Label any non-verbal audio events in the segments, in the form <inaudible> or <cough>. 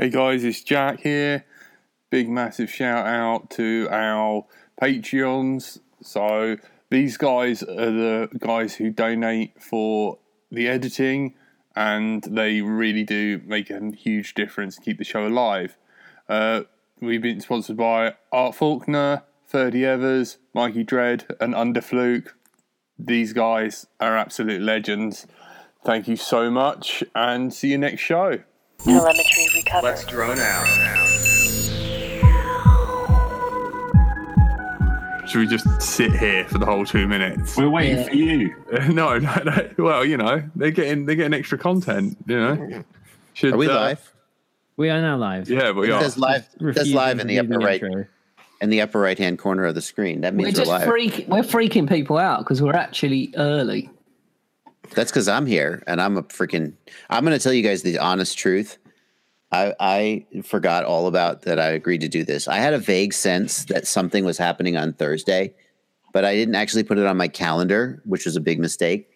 Hey guys, it's Jack here. Big massive shout out to our Patreons. So these guys are the guys who donate for the editing and they really do make a huge difference to keep the show alive. Uh, we've been sponsored by Art Faulkner, 30 Evers, Mikey Dread, and Underfluke. These guys are absolute legends. Thank you so much and see you next show. Telemetry recovered. Let's drone out. Now. Should we just sit here for the whole two minutes? We're waiting Yeah. for you. <laughs> no, no, no. Well, you know, they're getting they're getting extra content. You know, should Are we uh, live? We are now live. Yeah, we It are. says live. It says live in the upper right intro. in the upper right hand corner of the screen. That We're means we're, just live. freak, we're freaking people out because we're actually early. That's because I'm here and I'm a freaking. I'm going to tell you guys the honest truth. I I forgot all about that. I agreed to do this. I had a vague sense that something was happening on Thursday, but I didn't actually put it on my calendar, which was a big mistake.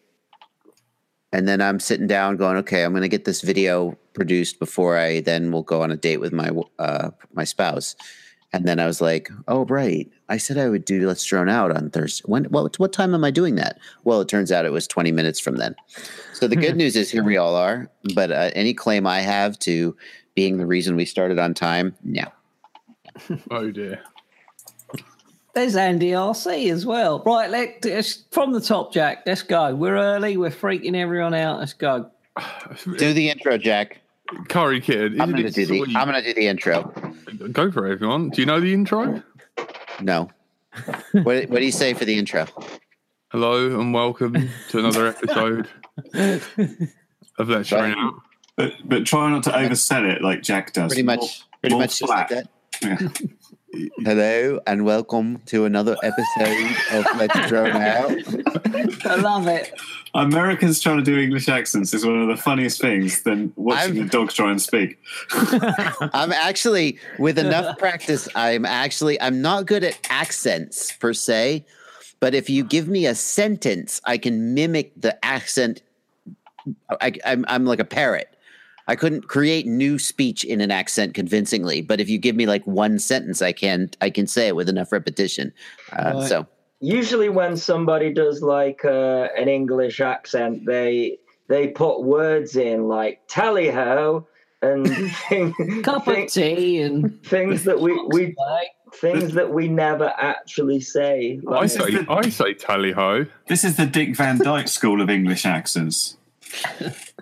And then I'm sitting down, going, "Okay, I'm going to get this video produced before I then will go on a date with my uh, my spouse." And then I was like, "Oh, right! I said I would do Let's Drone Out on Thursday. When? What? What time am I doing that?" Well, it turns out it was 20 minutes from then. So the good news is here we all are. But uh, any claim I have to being the reason we started on time, no. oh dear. There's Andy RC as well. Right, let, us from the top, Jack. Let's go. We're early. We're freaking everyone out. Let's go. Do the intro, Jack. Curry kid. I'm going to do the. sweet? I'm going to do the intro. Go for it, everyone. Do you know the intro? No. what, what do you say for the intro? Hello and welcome to another episode <laughs> of Let's Drone Out. But but try not to oversell it like Jack does. Pretty More- much. Pretty more much just like flat. that. Yeah. <laughs> Hello and welcome to another episode of Let's Drone Out. I love it. Americans trying to do English accents is one of the funniest things than watching I'm- the dogs try and speak. <laughs> I'm actually with enough <laughs> practice. I'm actually I'm not good at accents per se, but if you give me a sentence, I can mimic the accent. I, I'm I'm like a parrot. I couldn't create new speech in an accent convincingly, but if you give me like one sentence, I can I can say it with enough repetition. Uh, Right. So usually when somebody does like uh, an English accent, they they put words in like tally ho and <laughs> thing, Cup thing- of tea and things that we <laughs> we Like, things that we never actually say. I Like, say, I say tally ho. This is the Dick Van Dyke School of English accents.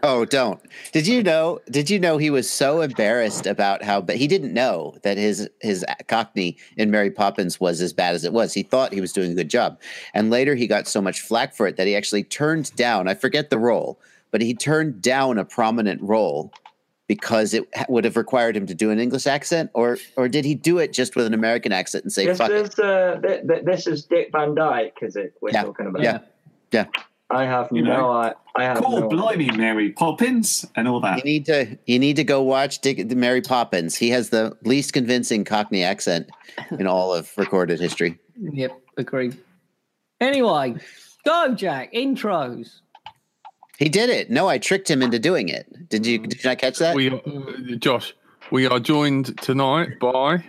Oh, don't. Did you know? Did you know he was so embarrassed about how but he didn't know that his his Cockney in Mary Poppins was as bad as it was. He thought he was doing a good job. And later he got so much flack for it that he actually turned down, I forget the role, but he turned down a prominent role because it would have required him to do an English accent or or did he do it just with an American accent and say this fuck it? is uh, th- th- this is Dick Van Dyke, is it? We're Yeah, talking about. yeah. Yeah. I have You no. know. I, I have Cool, no. blimey, Mary Poppins, and all that. You need to you need to go watch Dick, the Mary Poppins. He has the least convincing Cockney accent in all of recorded history. Yep, agreed. Anyway, go, Jack. Intros. He did it. No, I tricked him into doing it. Did you? Did I catch that? We, uh, Josh, we are joined tonight by.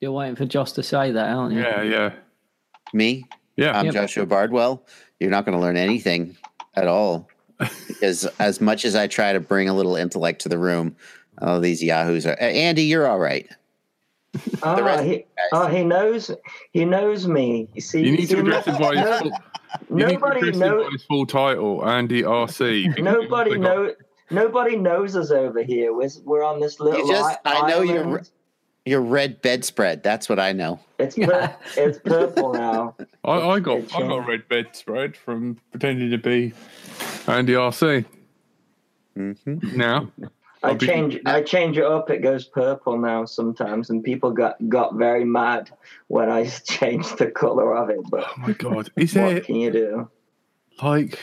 You're waiting for Josh to say that, aren't you? Yeah, yeah, Me? Yeah. I'm Yep. Joshua Bardwell. You're not going to learn anything at all because <laughs> as much as I try to bring a little intellect to the room, all these yahoos are. Uh, Andy, you're all right. Rest of he, you guys. ah, he knows. He knows me. You see, You need see, to address him by his full, you need to nobody knows. his full title, Andy RC. <laughs> Nobody Forgot. know. Nobody knows us over here. We're, we're on this little. You just- i- I know you're island. r- Your red bedspread. That's what I know. It's pur- it's purple now. <laughs> I, I got It's I got a changed. red bedspread from pretending to be Andy RC. hmm Now, I I'll be- change I change it up. It goes purple now sometimes, and people got got very mad when I <laughs> changed the color of it. But oh my god, is there what can you do? like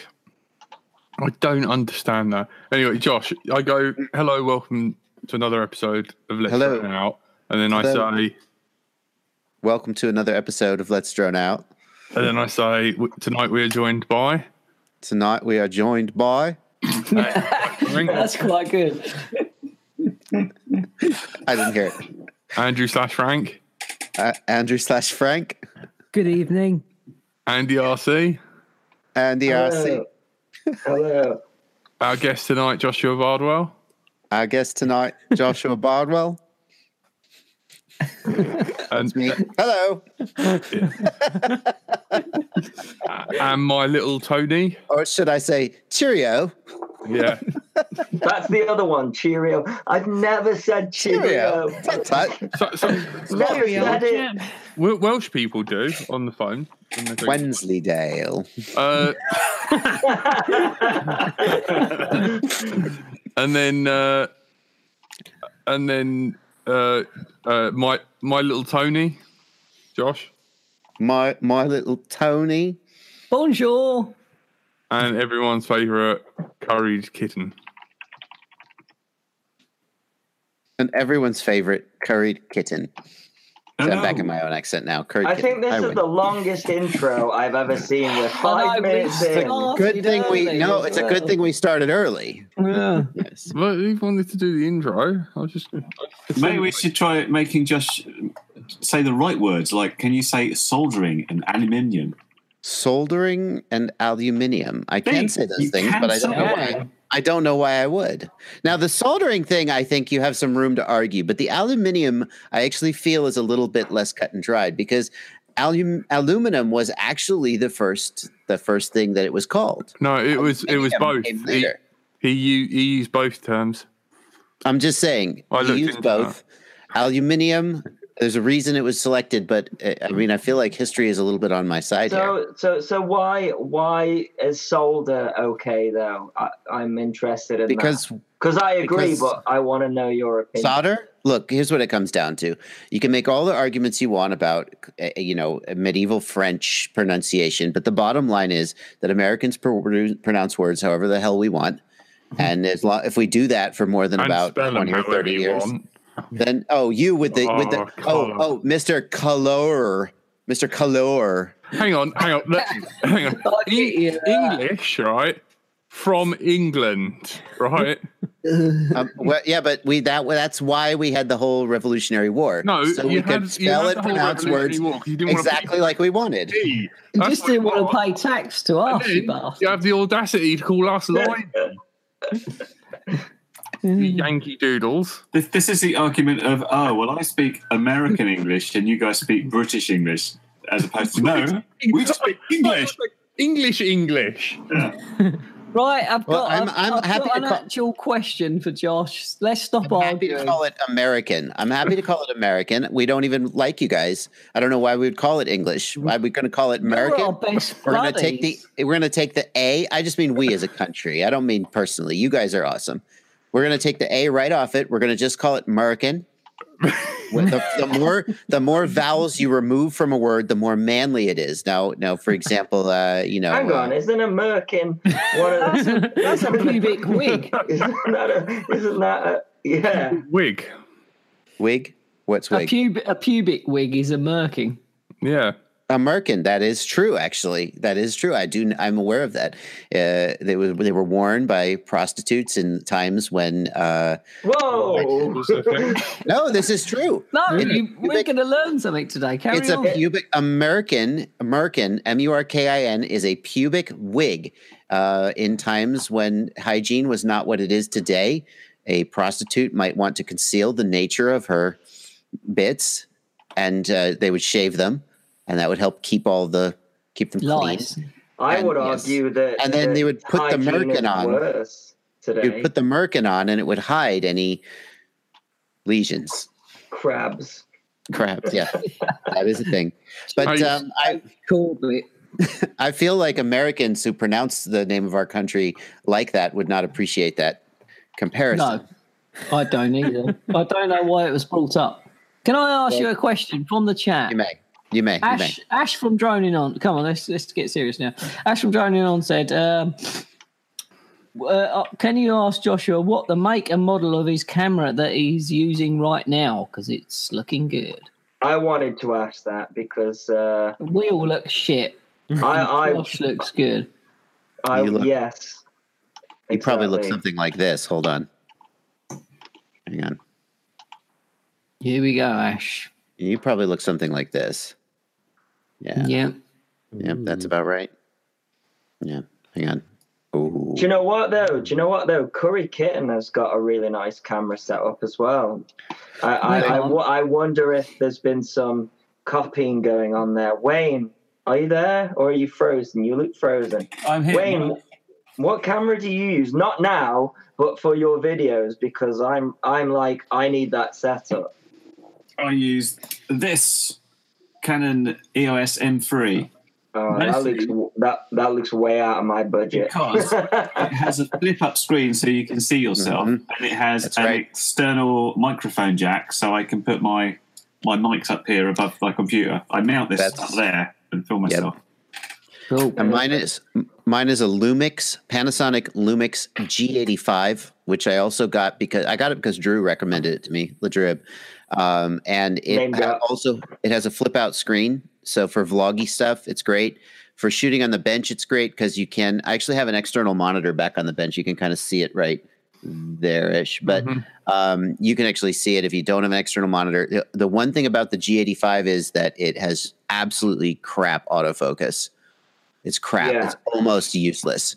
I don't understand that. Anyway, Josh, I go hello, welcome to another episode of Let's Hello. Drone Out, and then Hello. I say, Welcome to another episode of Let's Drone Out. and then I say, tonight we are joined by. Tonight we are joined by. <laughs> That's quite good. I didn't hear it. Andrew slash Frank, Uh, Andrew slash Frank, Good evening. Andy RC, Andy RC. Hello. Hello. our guest tonight, Joshua Bardwell, Our guest tonight, Joshua Bardwell. And, Me. Hello. and my little Tony. Or should I say Cheerio? Yeah. That's the other one, Cheerio. I've never said Cheerio. Cheerio. Tut, tut. So, so Never said it. Welsh people do on the phone. when they Wensleydale. Uh, <laughs> and then uh, and then uh, uh, my my little Tony, Josh, My my little Tony. Bonjour. and everyone's favourite curried kitten. And everyone's favorite curried kitten. So I'm back in my own accent now. Curried I kitten. think this I is win. the longest intro I've ever seen. <laughs> We're five know, minutes it's in. good thing we early no. as It's a good uh, thing we started early. Yeah. Yes. Well, he wanted to do the intro. I was just. Maybe we should try making Josh say the right words. Like, can you say soldering and aluminium? Soldering and aluminium. I can Think. say those You things, but I don't know it. why. I don't know why I would. Now the soldering thing, I think you have some room to argue, but the aluminium, I actually feel is a little bit less cut and dried because alum- aluminum was actually the first the first thing that it was called. No, it was it was both. He, he he used both terms. I'm just saying, I you looked use into both. Aluminium. There's a reason it was selected, but uh, I mean, I feel like history is a little bit on my side here. So, so, so why, why is solder okay though? I, I'm interested in Because because I agree, because- but I want to know your opinion. solder. Look, here's what it comes down to. You can make all the arguments you want about, uh, you know, medieval French pronunciation, but the bottom line is that Americans pro- pronounce words however the hell we want, and as long if we do that for more than And about twenty or thirty years, want. <laughs> then oh, you with the with the Oh, oh oh, Mister Color, Mister Color. Hang on, hang on, let- hang on. I get you, Eng- uh, English, right? From England, right? <laughs> Um, well, yeah, but we that that's why we had the whole Revolutionary War. No, so you we had, could spell it, pronounce words Revolutionary War 'cause you exactly like we wanted. You just what didn't want to pay tax to us, you you have the audacity to call us <laughs> lying, you Mm. Yankee doodles. This, this is the argument of, oh, well, I speak American English and you guys speak British English, as opposed to, no, we just speak English. <laughs> English, English. <laughs> Right, I've Well, got, I'm- I've, I'm I've happy got to an call- actual question for Josh. Let's stop I'm happy to call it American. I'm happy to call it American. We don't even like you guys. I don't know why we would call it English. Why are we going to call it American? We're going to take the we're going to take the A. I just mean we as a country. I don't mean personally. You guys are awesome. We're going to take the A right off it. We're going to just call it American. With the, the more the more vowels you remove from a word, the more manly it is. Now, now, for example, uh, you know, Hang on, uh, isn't a merkin one That's of a, <laughs> that's a pubic wig. <laughs> isn't that a, isn't that a, yeah? Wig. wig. What's A, wig? pub- a pubic wig is a merkin. Yeah. American. That is true. Actually, that is true. I do. I'm aware of that. Uh, they were they were worn by prostitutes in times when. Uh, Whoa! Was <laughs> no, this is true. No, It's a you, we're going to learn something today. Carry It's a pubic American. American. M U R K I N is a pubic wig. Uh, in times when hygiene was not what it is today, a prostitute might want to conceal the nature of her bits, and uh, they would shave them, and that would help keep all the keep them Lies. clean. I And would yes. argue that. And then that they would put the merkin on. Today. You'd put the merkin on, and it would hide any lesions. crabs. Crabs, yeah, <laughs> that is a thing. But I- um, I Called it. <laughs> I feel like Americans who pronounce the name of our country like that would not appreciate that comparison. No, I don't either. I don't know why it was brought up. Can I ask you a question from the chat? You may, you may, you may. Ash, Ash from Droning On. Come on, let's let's get serious now. Ash from Droning On said, um, uh, uh, "Can you ask Joshua what the make and model of his camera that he's using right now? Because it's looking good. I wanted to ask that because uh, We all look shit. I, <laughs> I, Josh looks good. I You look- yes, You probably look Exactly. something like this. Hold on. Hang on. Here we go, Ash. You probably look something like this. Yeah. Yeah. Yep, that's mm. about right. Yeah. Hang on. Ooh. Do you know what though? Do you know what though? Curry Kitten has got a really nice camera setup as well. I I, Right I, I wonder if there's been some copying going on there. Wayne, are you there or are you frozen? You look frozen. I'm here. Wayne, what camera do you use? Not now, but for your videos because I'm I'm like I need that setup. I use this Canon EOS M3 Oh, that looks that that looks way out of my budget. because it has a flip up screen so you can see yourself, Mhm. and it has That's an right. external microphone jack so I can put my my mics up here above my computer. I mount this That's- up there and film myself. Cool. And mine is mine is a Lumix Panasonic Lumix G85, which I also got because I got it because Drew recommended it to me, Ladrib. Um, and it ha- also it has a flip out screen, so for vloggy stuff, it's great. For shooting on the bench, it's great because you can. I actually have an external monitor back on the bench. You can kind of see it right there-ish, but Mhm. um, you can actually see it if you don't have an external monitor. The, the one thing about the G85 is that it has absolutely crap autofocus. It's crap. Yeah. It's almost useless.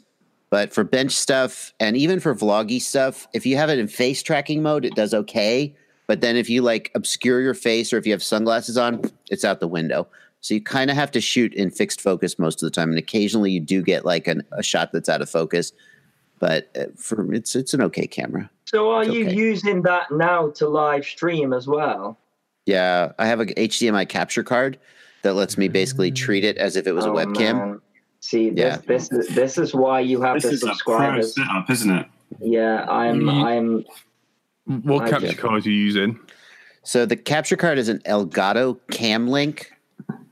But for bench stuff and even for vloggy stuff, if you have it in face tracking mode, it does okay. But then if you like obscure your face or if you have sunglasses on, it's out the window. So you kind of have to shoot in fixed focus most of the time, and occasionally you do get like an, a shot that's out of focus. But uh, for it's it's an okay camera. So are It's you okay. using that now to live stream as well? Yeah, I have a HDMI capture card that lets me basically treat it as if it was a Oh, webcam. man. See, Yeah. this this is this is why you have This the is a pro setup, isn't it? Yeah, I'm Mhm. I'm What I capture card are you using? So the capture card is an Elgato Cam Link.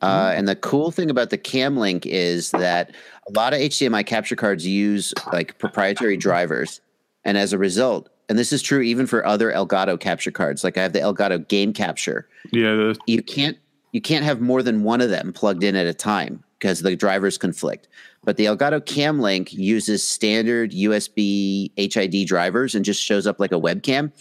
Uh, and the cool thing about the Cam Link is that a lot of HDMI capture cards use like proprietary drivers. And as a result, and this is true even for other Elgato capture cards, like I have the Elgato Game Capture, Yeah, the you can't you can't have more than one of them plugged in at a time because the drivers conflict. But the Elgato Cam Link uses standard USB HID drivers and just shows up like a webcam.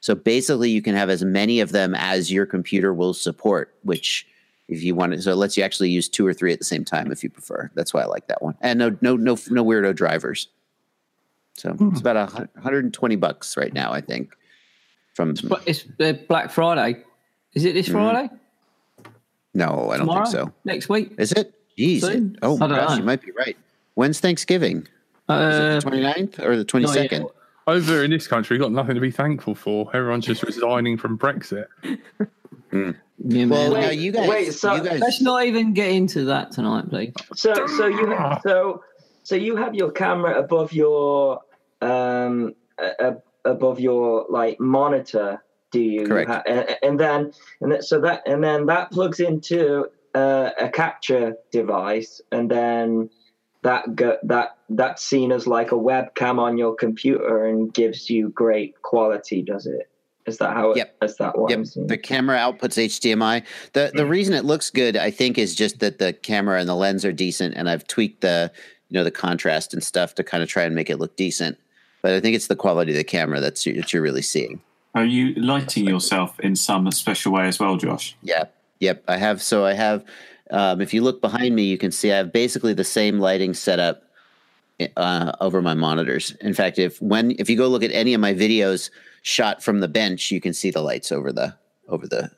So basically, you can have as many of them as your computer will support. Which, if you want, to, so it lets you actually use two or three at the same time if you prefer. That's why I like that one. And no, no, no, no weirdo drivers. So it's about a 120 bucks right now, I think. From But it's uh, Black Friday. Is it this Mhm. Friday? no, I don't Tomorrow? think so. Next week? Is it? Jeez. Soon? it- oh my gosh, know. you might be right. When's Thanksgiving? Is Uh, it the 29th or the 22nd? over in this country, we've got nothing to be thankful for. Everyone's just resigning from Brexit. yeah, Well, man. now Wait, you guys, wait, so- you guys Let's not even get into that tonight, please. so so you so so you have your camera above your um uh, above your like monitor do you You Correct. ha- and, and then and then, so that and then that plugs into uh, a capture device and then that go, that that's seen as like a webcam on your computer and gives you great quality does it is that how it Yep. is that what Yep, I'm seeing? the camera outputs HDMI. The the reason it looks good, I think, is just that the camera and the lens are decent, and I've tweaked the you know the contrast and stuff to kind of try and make it look decent. But I think it's the quality of the camera that's that you're really seeing. Are you lighting yourself in some special way as well, Josh? Yeah. Yep. I have. So I have. Um, if you look behind me, you can see I have basically the same lighting setup uh, over my monitors. In fact, if when if you go look at any of my videos shot from the bench, you can see the lights over the over the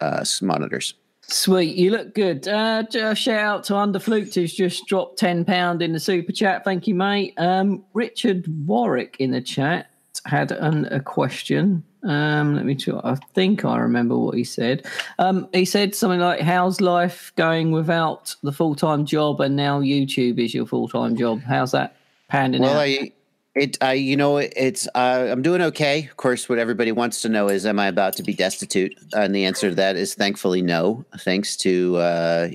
uh, monitors. Sweet, you look good. Uh, shout out to Underfluked who's just dropped ten pound in the super chat. Thank you, mate. Um, Richard Warwick in the chat had an, a question. Um, let me try. I think I remember what he said. Um, he said something like, "How's life going without the full time job, and now YouTube is your full time job? How's that panning Well, out?" I it I you know it's uh, I'm doing okay. Of course, what everybody wants to know is, am I about to be destitute? And the answer to that is thankfully no. Thanks to uh,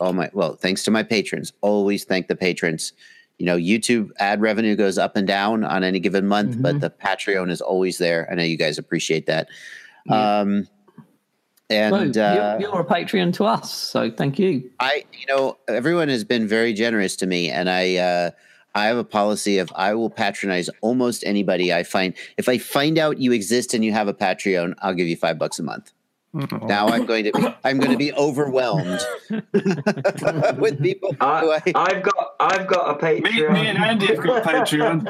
all my well, thanks to my patrons. Always thank the patrons. You know, YouTube ad revenue goes up and down on any given month, but the Patreon is always there. I know you guys appreciate that. Yeah. Um, and uh, you're, you're a Patreon to us, so thank you. I, you know, everyone has been very generous to me, and I, uh, I have a policy of I will patronize almost anybody I find. If I find out you exist and you have a Patreon, I'll give you five bucks a month. Now I'm going to be I'm going to be overwhelmed <laughs> with people who I, I, I've got I've got a Me, Patreon. me and Andy have got Patreon.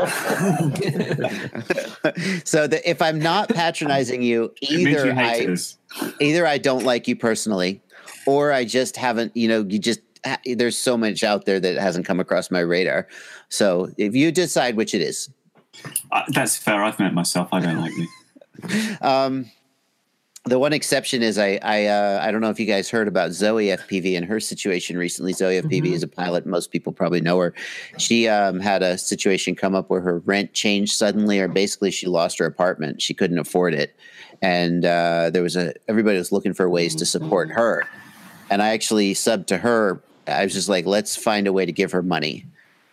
<laughs> so that if I'm not patronizing you, either you I us. either I don't like you personally, or I just haven't. You know, you just there's so much out there that hasn't come across my radar. So if you decide which it is, Uh, that's fair. I've met myself. I don't like you. <laughs> um, the one exception is I I uh, I don't know if you guys heard about Zoe FPV and her situation recently. Zoe FPV is a pilot. Most people probably know her. She um, had a situation come up where her rent changed suddenly, or basically she lost her apartment. She couldn't afford it, and uh, there was a everybody was looking for ways to support her. And I actually subbed to her. I was just like, let's find a way to give her money.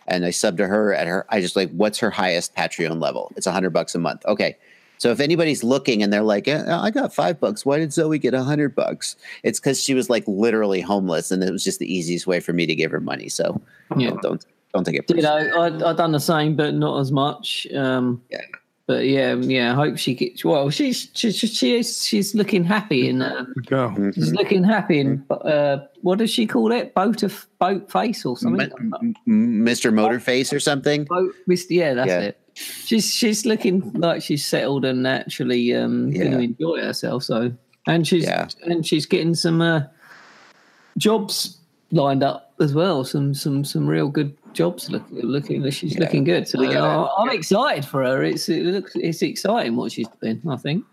And I subbed to her at her. I just like, what's her highest Patreon level? It's a hundred bucks a month. Okay. So if anybody's looking and they're like, I got five bucks, why did Zoe get a hundred bucks? It's because she was like literally homeless, and it was just the easiest way for me to give her money. So Yeah. don't don't, don't take it. You personally. know, I I done the same, but not as much. Um, Yeah. But yeah, yeah. I hope she gets well. She's she she, she is she's looking happy in. Uh, Go. she's looking happy in. Uh, what does she call it? Boat of boat face or something? M- M- Mr. Motorface or something. boat. Mist- Yeah, that's Yeah. it. She's she's looking like she's settled and actually um, going to enjoy herself. So and she's Yeah. and she's getting some uh, jobs lined up as well. Some some some real good jobs. Look, looking she's Yeah. looking good. So uh, I'm excited for her. It's it looks it's exciting what she's doing. I think.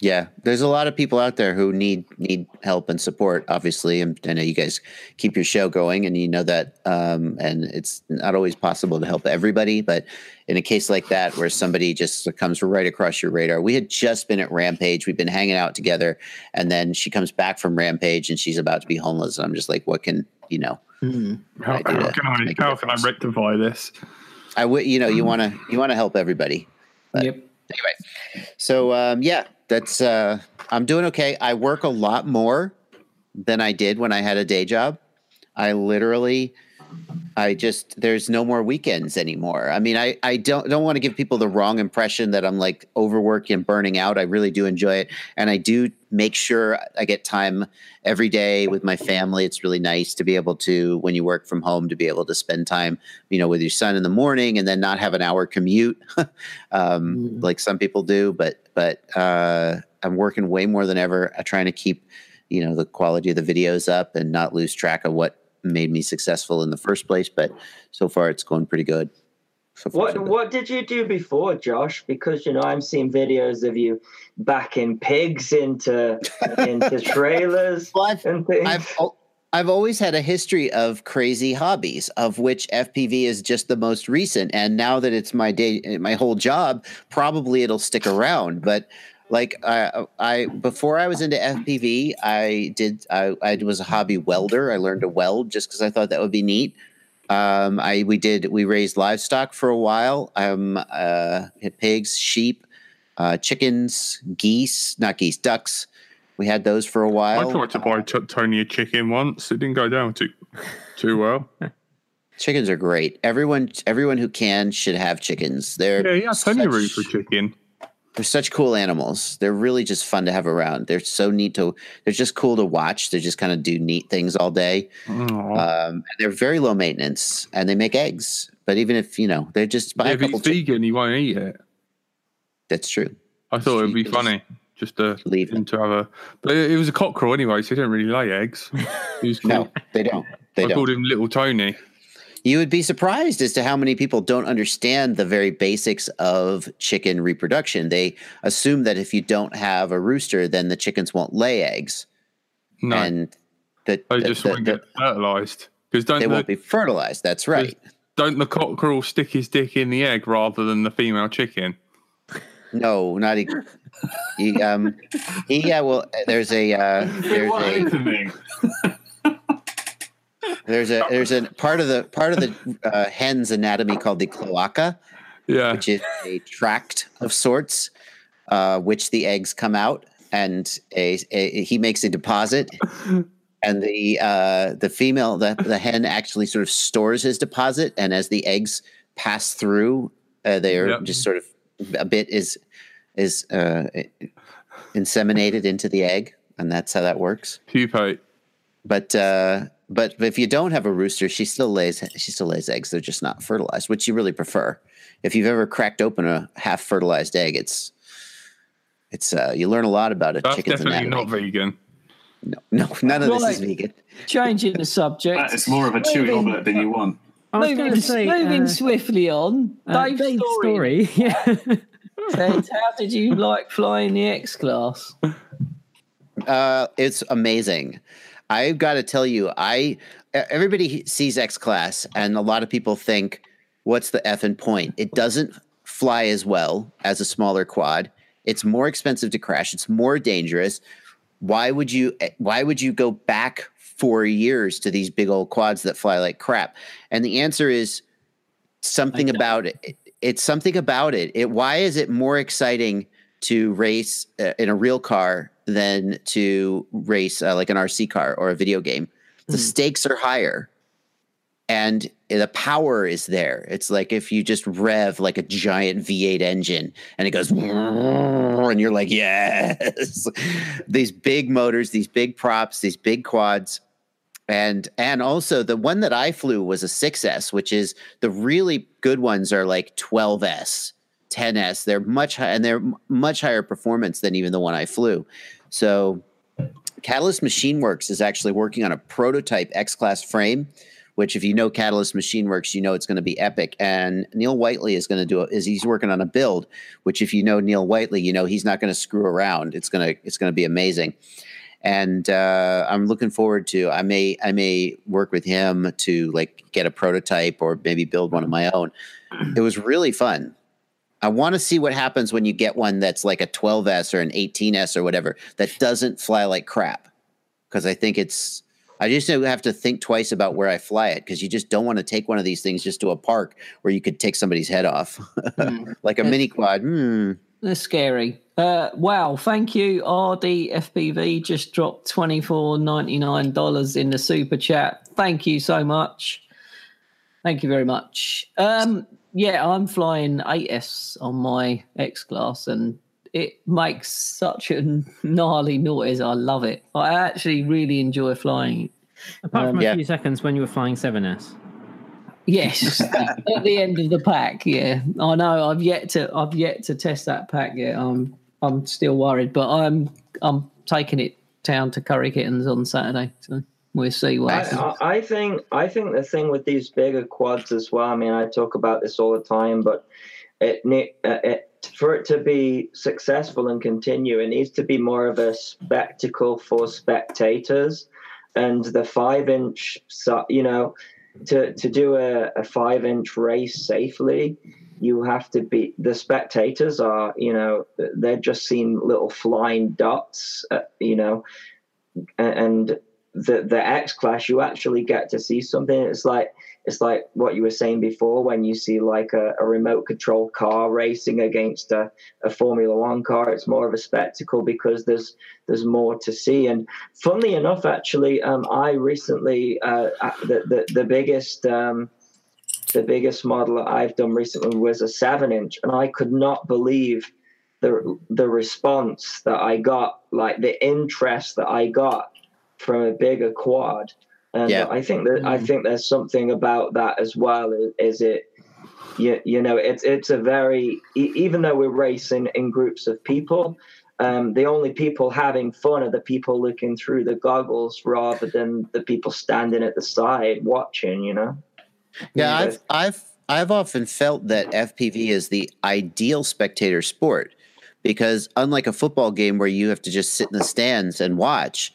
Yeah, there's a lot of people out there who need need help and support. Obviously, and I know you guys keep your show going, and you know that. Um, and it's not always possible to help everybody, but in a case like that, where somebody just comes right across your radar, we had just been at Rampage, we've been hanging out together, and then she comes back from Rampage, and she's about to be homeless, and I'm just like, what can you know? How, I do how can I how can I rectify this? I would, you know, you want to you want to help everybody. But- yep. anyway so um yeah that's uh i'm doing okay. I work a lot more than i did when i had a day job. I literally i just there's no more weekends anymore. I mean i i don't don't want to give people the wrong impression that i'm like overworking and burning out. I really do enjoy it. And i do make sure i get time every day with my family. It's really nice to be able to when you work from home to be able to spend time you know with your son in the morning and then not have an hour commute <laughs> um, Mm. like some people do. But but uh, i'm working way more than ever. Uh, trying to keep you know the quality of the videos up and not lose track of what made me successful in the first place but so far it's going pretty good so far, so What good. what did you do before, Josh? Because you know I'm seeing videos of you backing pigs into <laughs> into trailers Well, I've- and things. I've I've always had a history of crazy hobbies, of which FPV is just the most recent. And now that it's my day, my whole job, probably it'll stick around. But like I, I before I was into FPV, I did I, I was a hobby welder. I learned to weld just because I thought that would be neat. Um, I we did we raised livestock for a while. Um, uh, pigs, sheep, uh, chickens, geese, not geese, ducks. We had those for a while. I tried to buy t- Tony a chicken once. It didn't go down too too well. Chickens are great. Everyone, everyone who can should have chickens. They're Yeah, yeah, plenty of room for chicken. They're such cool animals. They're really just fun to have around. They're so neat to. They're just cool to watch. They just kind of do neat things all day. Um, and they're very low maintenance, and they make eggs. But even if you know, they're just buy Yeah, a if couple. chi- vegan, he won't eat it. That's true. I thought it'd be funny just to leave him to have a. But it, it was a cockerel anyway, so he didn't really lay eggs. <laughs> He was No, they don't. They I don't. called him Little Tony. You would be surprised as to how many people don't understand the very basics of chicken reproduction. They assume that if you don't have a rooster, then the chickens won't lay eggs. No, and the, they the- just the- won't the- get fertilised. Because don't they the, won't be fertilized. That's right. don't the cockerel stick his dick in the egg rather than the female chicken? No, not he. he um, he, yeah. Well, there's a uh, <laughs> there's a happening? There's a there's a part of the part of the uh, hen's anatomy called the cloaca, Yeah, which is a tract of sorts, uh, which the eggs come out, and a, a he makes a deposit, and the uh, the female the the hen actually sort of stores his deposit, and as the eggs pass through. Uh, they are Yep. just sort of a bit is is uh, inseminated into the egg, and that's how that works. Pupate. But uh, but if you don't have a rooster, she still lays she still lays eggs. They're just not fertilized, which you really prefer. If you've ever cracked open a half fertilized egg, it's it's uh, you learn a lot about a That's chicken's definitely anatomy. not vegan. No, no, none of this is vegan. Changing the subject. it's more of a chewy Moving- omelette than you want. I was moving, say, moving uh, swiftly on. uh, Dave's Dave's story. story. <laughs> Yeah. said, how did you like flying the X class? Uh, it's amazing. I've got to tell you, I everybody sees X class, and a lot of people think, "What's the effing point?" It doesn't fly as well as a smaller quad. It's more expensive to crash. It's more dangerous. Why would you? Why would you go back four years to these big old quads that fly like crap? And the answer is something about it. It's something about it. It. Why is it more exciting to race uh, in a real car than to race uh, like an RC car or a video game? The stakes are higher, and the power is there. It's like if you just rev like a giant V8 engine, and it goes, <laughs> and you're like, yes. <laughs> these big motors, these big props, these big quads and and also the one that I flew was a 6S, which is the really good ones are like 12S, 10S. They're much high, and they're much higher performance than even the one I flew. So Catalyst Machine Works is actually working on a prototype X class frame, which if you know Catalyst Machine Works, you know it's going to be epic. And Neil Whiteley is going to do it. Is he's working on a build, which if you know Neil Whiteley, you know he's not going to screw around. It's gonna it's going to be amazing and uh, I'm looking forward to. I may I may work with him to like get a prototype or maybe build one of my own. It was really fun. I want to see what happens when you get one that's like a 12s or an 18s or whatever that doesn't fly like crap. Because I think it's. I just have to think twice about where I fly it because you just don't want to take one of these things just to a park where you could take somebody's head off, <laughs> like a mini quad. Hmm. They're scary. Uh, wow, thank you. RDFPV just dropped twenty four ninety nine dollars in the super chat. Thank you so much. Thank you very much. Um, yeah, I'm flying 8S on my X class, and it makes such a gnarly noise. I love it. I actually really enjoy flying. it. Apart from um, yeah. a few seconds when you were flying 7S. Yes, <laughs> at the end of the pack. Yeah, I know. I've yet to. I've yet to test that pack yet. I'm. I'm still worried, but I'm. I'm taking it down to Curry Kittens on Saturday. So we'll see what I I think I think the thing with these bigger quads as well. I mean, I talk about this all the time, but it, uh, it for it to be successful and continue, it needs to be more of a spectacle for spectators. And the five inch, you know, to to do a, a five inch race safely, you have to be the spectators are, you know, they're just seeing little flying dots, uh, you know, and the the X class you actually get to see something. It's like it's like what you were saying before when you see like a, a remote control car racing against a, a Formula One car. It's more of a spectacle because there's there's more to see. And funnily enough, actually, um, I recently uh, the, the the biggest. Um, the biggest model I've done recently was a seven inch, and I could not believe the the response that I got, like the interest that I got from a bigger quad. And Yeah. I think that I think there's something about that as well. Is, is it? You, you know, it's it's a very e- even though we're racing in groups of people, um, the only people having fun are the people looking through the goggles rather than the people standing at the side watching. You know. Yeah, Yeah. I've I've I've often felt that FPV is the ideal spectator sport because unlike a football game where you have to just sit in the stands and watch,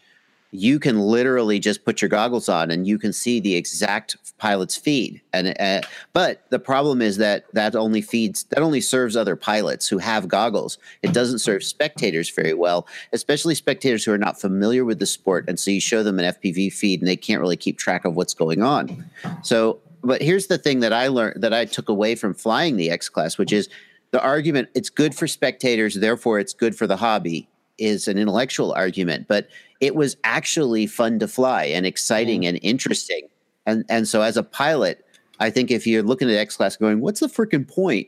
you can literally just put your goggles on and you can see the exact pilot's feed. And uh, but the problem is that that only feeds that only serves other pilots who have goggles. It doesn't serve spectators very well, especially spectators who are not familiar with the sport. And so you show them an FPV feed and they can't really keep track of what's going on. So but here's the thing that I learned that I took away from flying the X class, which is the argument it's good for spectators, therefore it's good for the hobby, is an intellectual argument. But it was actually fun to fly and exciting and interesting. And and so as a pilot, I think if you're looking at X Class going, what's the freaking point?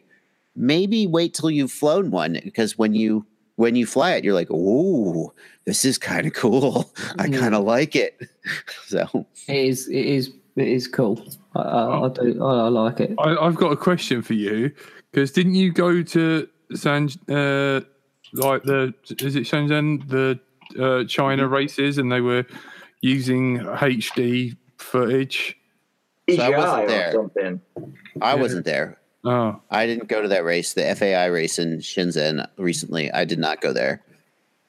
Maybe wait till you've flown one because when you when you fly it, you're like, "Ooh, this is kind of cool. <laughs> I kind of like it." <laughs> So It is. It is. It is cool. I, I, I do. I, I like it. I, I've got a question for you because didn't you go to San uh, like the is it Shenzhen the uh, China races and they were using HD footage? So I wasn't there. I Yeah. wasn't there. Oh, I didn't go to that race, the FAI race in Shenzhen recently. I did not go there.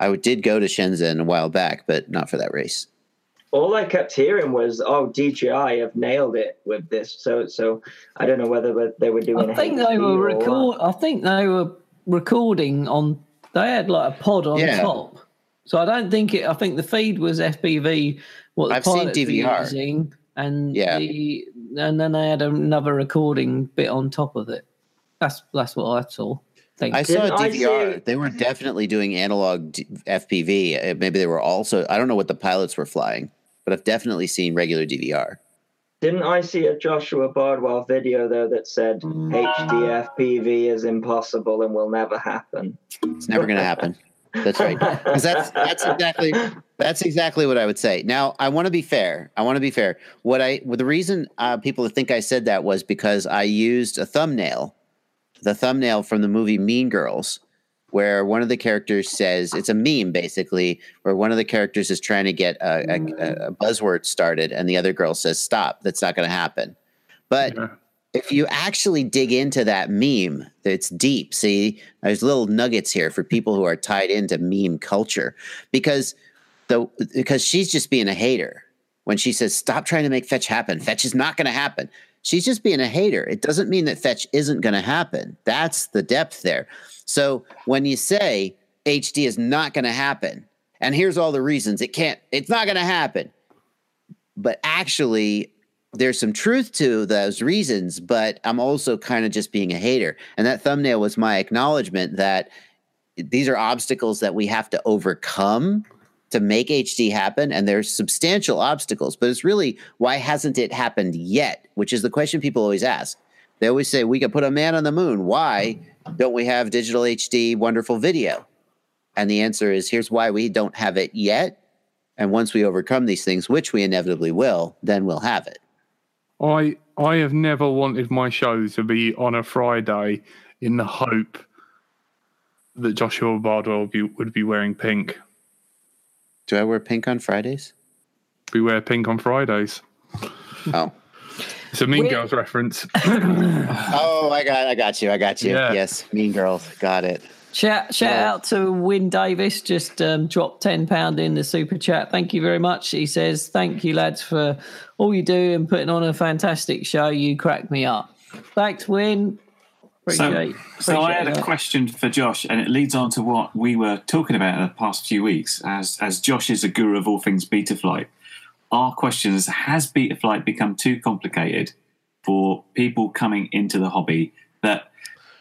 I did go to Shenzhen a while back, but not for that race. All I kept hearing was, "Oh, DJI have nailed it with this." So, so I don't know whether they were doing. I think they were or record. I think they were recording on. They had like a pod on Yeah. top. So I don't think it. I think the feed was FPV. What the I've seen pilots were DVR. using, and Yeah. the and then they had another recording bit on top of it. That's that's what I saw. Think. I saw Didn't I DVR. They were definitely doing analog D- FPV. Uh, Maybe they were also, I don't know what the pilots were flying, but I've definitely seen regular DVR. Didn't I see a Joshua Bardwell video though that said HDFPV is impossible and will never happen? It's never going to happen. <laughs> That's right. <laughs> 'Cause that's that's exactly that's exactly what I would say. Now, I want to be fair. I want to be fair. What I well, the reason uh, people think I said that was because I used a thumbnail, the thumbnail from the movie Mean Girls, where one of the characters says it's a meme basically, where one of the characters is trying to get a, a, a buzzword started, and the other girl says, "Stop! That's not going to happen." But yeah. If you actually dig into that meme, it's deep. See, there's little nuggets here for people who are tied into meme culture because the because she's just being a hater when she says stop trying to make fetch happen. Fetch is not going to happen. She's just being a hater. It doesn't mean that fetch isn't going to happen. That's the depth there. So when you say HD is not going to happen, and here's all the reasons it can't, it's not going to happen. But actually, there's some truth to those reasons, but I'm also kind of just being a hater. And that thumbnail was my acknowledgement that these are obstacles that we have to overcome to make HD happen. And there's substantial obstacles, but it's really why hasn't it happened yet? Which is the question people always ask. They always say, we could put a man on the moon. Why don't we have digital HD wonderful video? And the answer is here's why we don't have it yet. And once we overcome these things, which we inevitably will, then we'll have it. I I have never wanted my show to be on a Friday in the hope that Joshua Bardwell would be, would be wearing pink. Do I wear pink on Fridays? We wear pink on Fridays. Oh. It's a Mean Wait. Girls reference. Oh, I got I got you. I got you. Yeah. Yes, Mean Girls. Got it. Shout shout Yeah. out to Win Davis. Just um, dropped ten pound in the super chat. Thank you very much. He says, "Thank you, lads, for all you do and putting on a fantastic show. You crack me up." Thanks, Win. So, Appreciate. so I appreciate had a question for Josh, and it leads on to what we were talking about in the past few weeks. As as Josh is a guru of all things Betaflight, our question is: Has Betaflight become too complicated for people coming into the hobby? That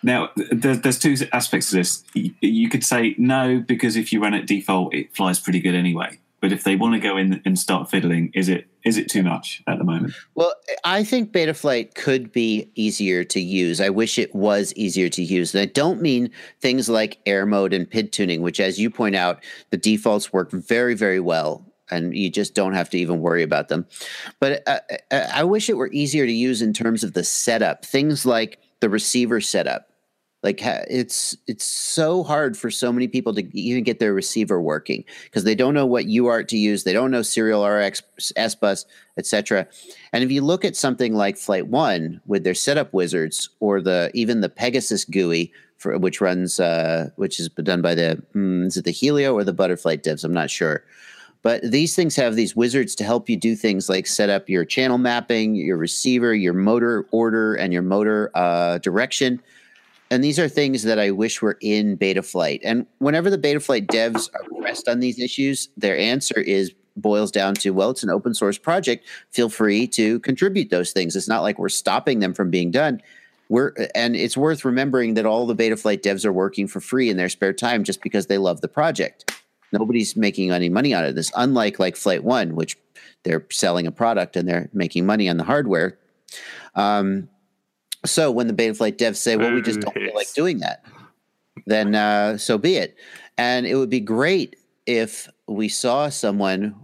now there's, two aspects to this. You could say no because if you run it default, it flies pretty good anyway. But if they want to go in and start fiddling, is it is it too much at the moment? Well, I think Betaflight could be easier to use. I wish it was easier to use. And I don't mean things like air mode and PID tuning, which, as you point out, the defaults work very, very well. And you just don't have to even worry about them. But uh, uh, I wish it were easier to use in terms of the setup. Things like the receiver setup. Like it's it's so hard for so many people to even get their receiver working because they don't know what UART to use, they don't know serial RX, S bus, etc. And if you look at something like Flight One with their setup wizards, or the even the Pegasus GUI for which runs uh, which is done by the hmm, is it the Helio or the Butterflight devs? I'm not sure. But these things have these wizards to help you do things like set up your channel mapping, your receiver, your motor order, and your motor uh, direction. And these are things that I wish were in Betaflight. And whenever the Betaflight devs are pressed on these issues, their answer is boils down to, well, it's an open source project. Feel free to contribute those things. It's not like we're stopping them from being done. We're and it's worth remembering that all the Betaflight devs are working for free in their spare time just because they love the project. Nobody's making any money out of this, unlike like Flight One, which they're selling a product and they're making money on the hardware. Um, so when the Betaflight devs say, "Well, we just don't feel like doing that," then uh, so be it. And it would be great if we saw someone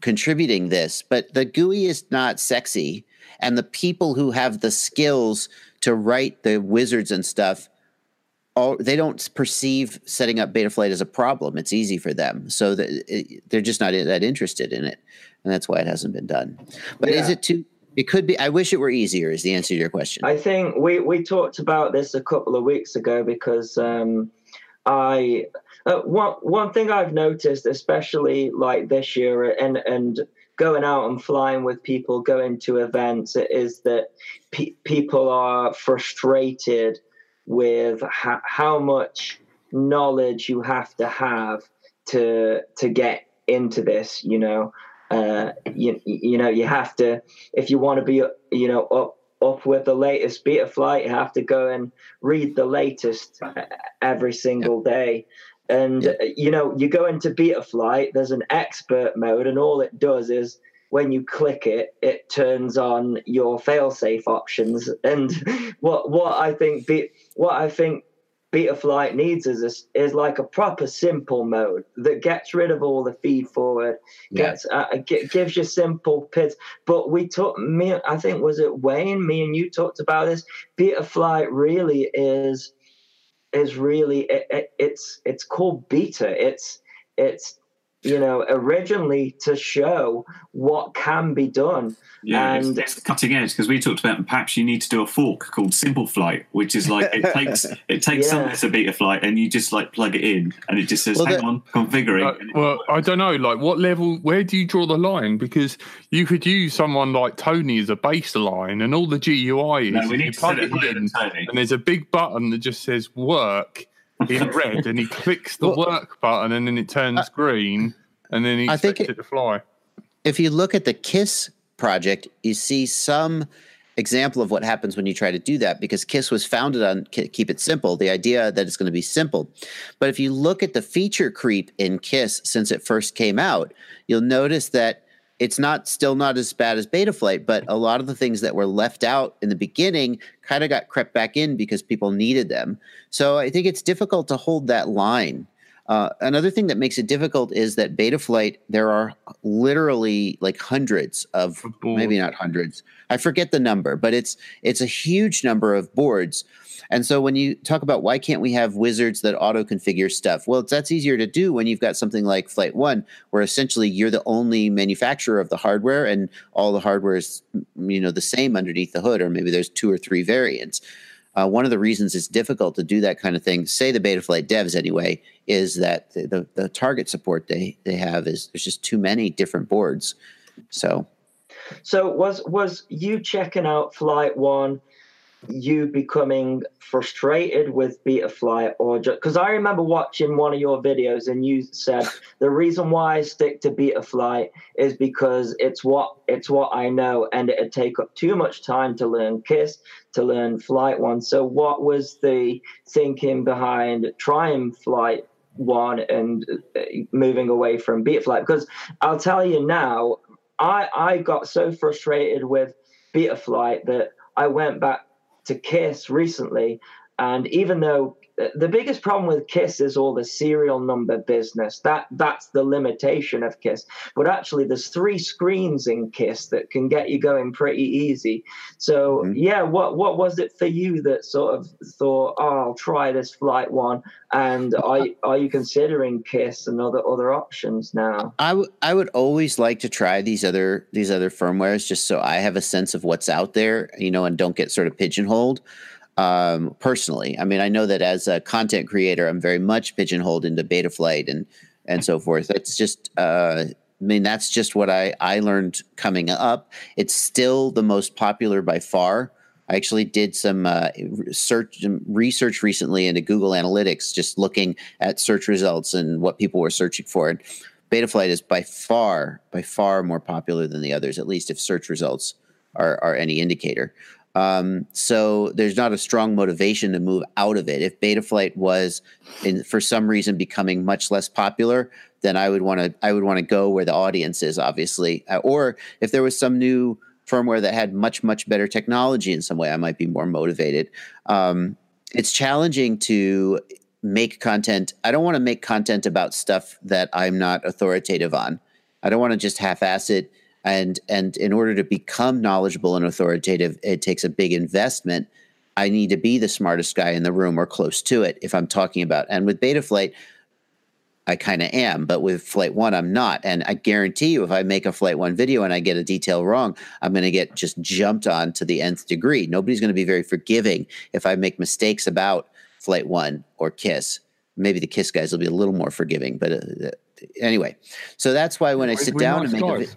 contributing this, but the GUI is not sexy, and the people who have the skills to write the wizards and stuff all they don't perceive setting up Betaflight as a problem. It's easy for them, so that it, they're just not that interested in it, and that's why it hasn't been done. But is it too? It could be. I wish it were easier. Is the answer to your question? I think we, we talked about this a couple of weeks ago because um, I uh, one one thing I've noticed, especially like this year, and and going out and flying with people, going to events, is that pe- people are frustrated with ha- how much knowledge you have to have to to get into this. You know, uh, you you know you have to if you want to be you know up up with the latest Betaflight you have to go and read the latest every single day. And Yeah. uh, you know you go into Betaflight there's an expert mode and all it does is when you click it it turns on your failsafe options. And <laughs> what what i think be, what i think Betaflight needs is a, is like a proper simple mode that gets rid of all the feed forward Yeah. uh, gi- gives you simple PIDs but we talked me i think was it wayne? Me and you talked about this. Betaflight really is is really it, it, it's it's called beta. It's it's you know originally to show what can be done Yeah, it's, And- it's cutting edge because we talked about perhaps you need to do a fork called Simple Flight, which is like it takes <laughs> it takes some Yeah. bits of Betaflight and you just like plug it in and it just says, Well, "Hang the- on, configuring." Uh, and it- well, I don't know. Like, what level? Where do you draw the line? Because you could use someone like Tony as a baseline, and all the GUI is no, we you need to plug it it in, Tony. and there's a big button that just says "work" in <laughs> red, and he clicks the Well- work button, and then it turns green, and then he I think it, it- to fly. if you look at the KISS project, you see some example of what happens when you try to do that because KISS was founded on keep it simple, the idea that it's going to be simple. But if you look at the feature creep in KISS since it first came out, you'll notice that it's not still not as bad as Betaflight, but a lot of the things that were left out in the beginning kind of got crept back in because people needed them. So I think it's difficult to hold that line. Uh, another thing that makes it difficult is that Betaflight, there are literally like hundreds of, Of maybe not hundreds. I forget the number, but it's it's a huge number of boards. And so when you talk about why can't we have wizards that auto configure stuff? Well, that's easier to do when you've got something like Flight One, where essentially you're the only manufacturer of the hardware, and all the hardware is you know the same underneath the hood, or maybe there's two or three variants. Uh, one of the reasons it's difficult to do that kind of thing, say the Betaflight devs anyway, is that the, the, the target support they they have is there's just too many different boards. So So was was you checking out Flight One, you becoming frustrated with Betaflight, or just because I remember watching one of your videos and you said the reason why I stick to Betaflight is because it's what it's what I know, and it'd take up too much time to learn Kiss, to learn Flight One. So what was the thinking behind trying Flight One and uh, moving away from Betaflight? Because I'll tell you now, I I got so frustrated with Betaflight that I went back to Kiss recently, and even though the biggest problem with Kiss is all the serial number business. That that's the limitation of Kiss. But actually, there's three screens in Kiss that can get you going pretty easy. So Mhm. yeah, what what was it for you that sort of thought, oh, I'll try this flight one? And <laughs> are are you considering Kiss and other other options now? I w- I would always like to try these other these other firmwares just so I have a sense of what's out there, you know, and don't get sort of pigeonholed. Um, personally, I mean, I know that as a content creator, I'm very much pigeonholed into Betaflight and and so forth. That's just, uh, I mean, that's just what I I learned coming up. It's still the most popular by far. I actually did some uh, search research recently into Google Analytics, just looking at search results and what people were searching for. And Betaflight is by far, by far more popular than the others, at least if search results are, are any indicator. Um, so there's not a strong motivation to move out of it. If Betaflight was, in, for some reason, becoming much less popular, then I would want to I would want to go where the audience is, obviously. Uh, or if there was some new firmware that had much much better technology in some way, I might be more motivated. Um, it's challenging to make content. I don't want to make content about stuff that I'm not authoritative on. I don't want to just half-ass it. And and in order to become knowledgeable and authoritative, it takes a big investment. I need to be the smartest guy in the room or close to it if I'm talking about. And with Betaflight, I kind of am, but with Flight One, I'm not. And I guarantee you, if I make a Flight One video and I get a detail wrong, I'm going to get just jumped on to the nth degree. Nobody's going to be very forgiving if I make mistakes about Flight One or Kiss. Maybe the Kiss guys will be a little more forgiving, but uh, anyway. So that's why when I sit We're down and make a guys.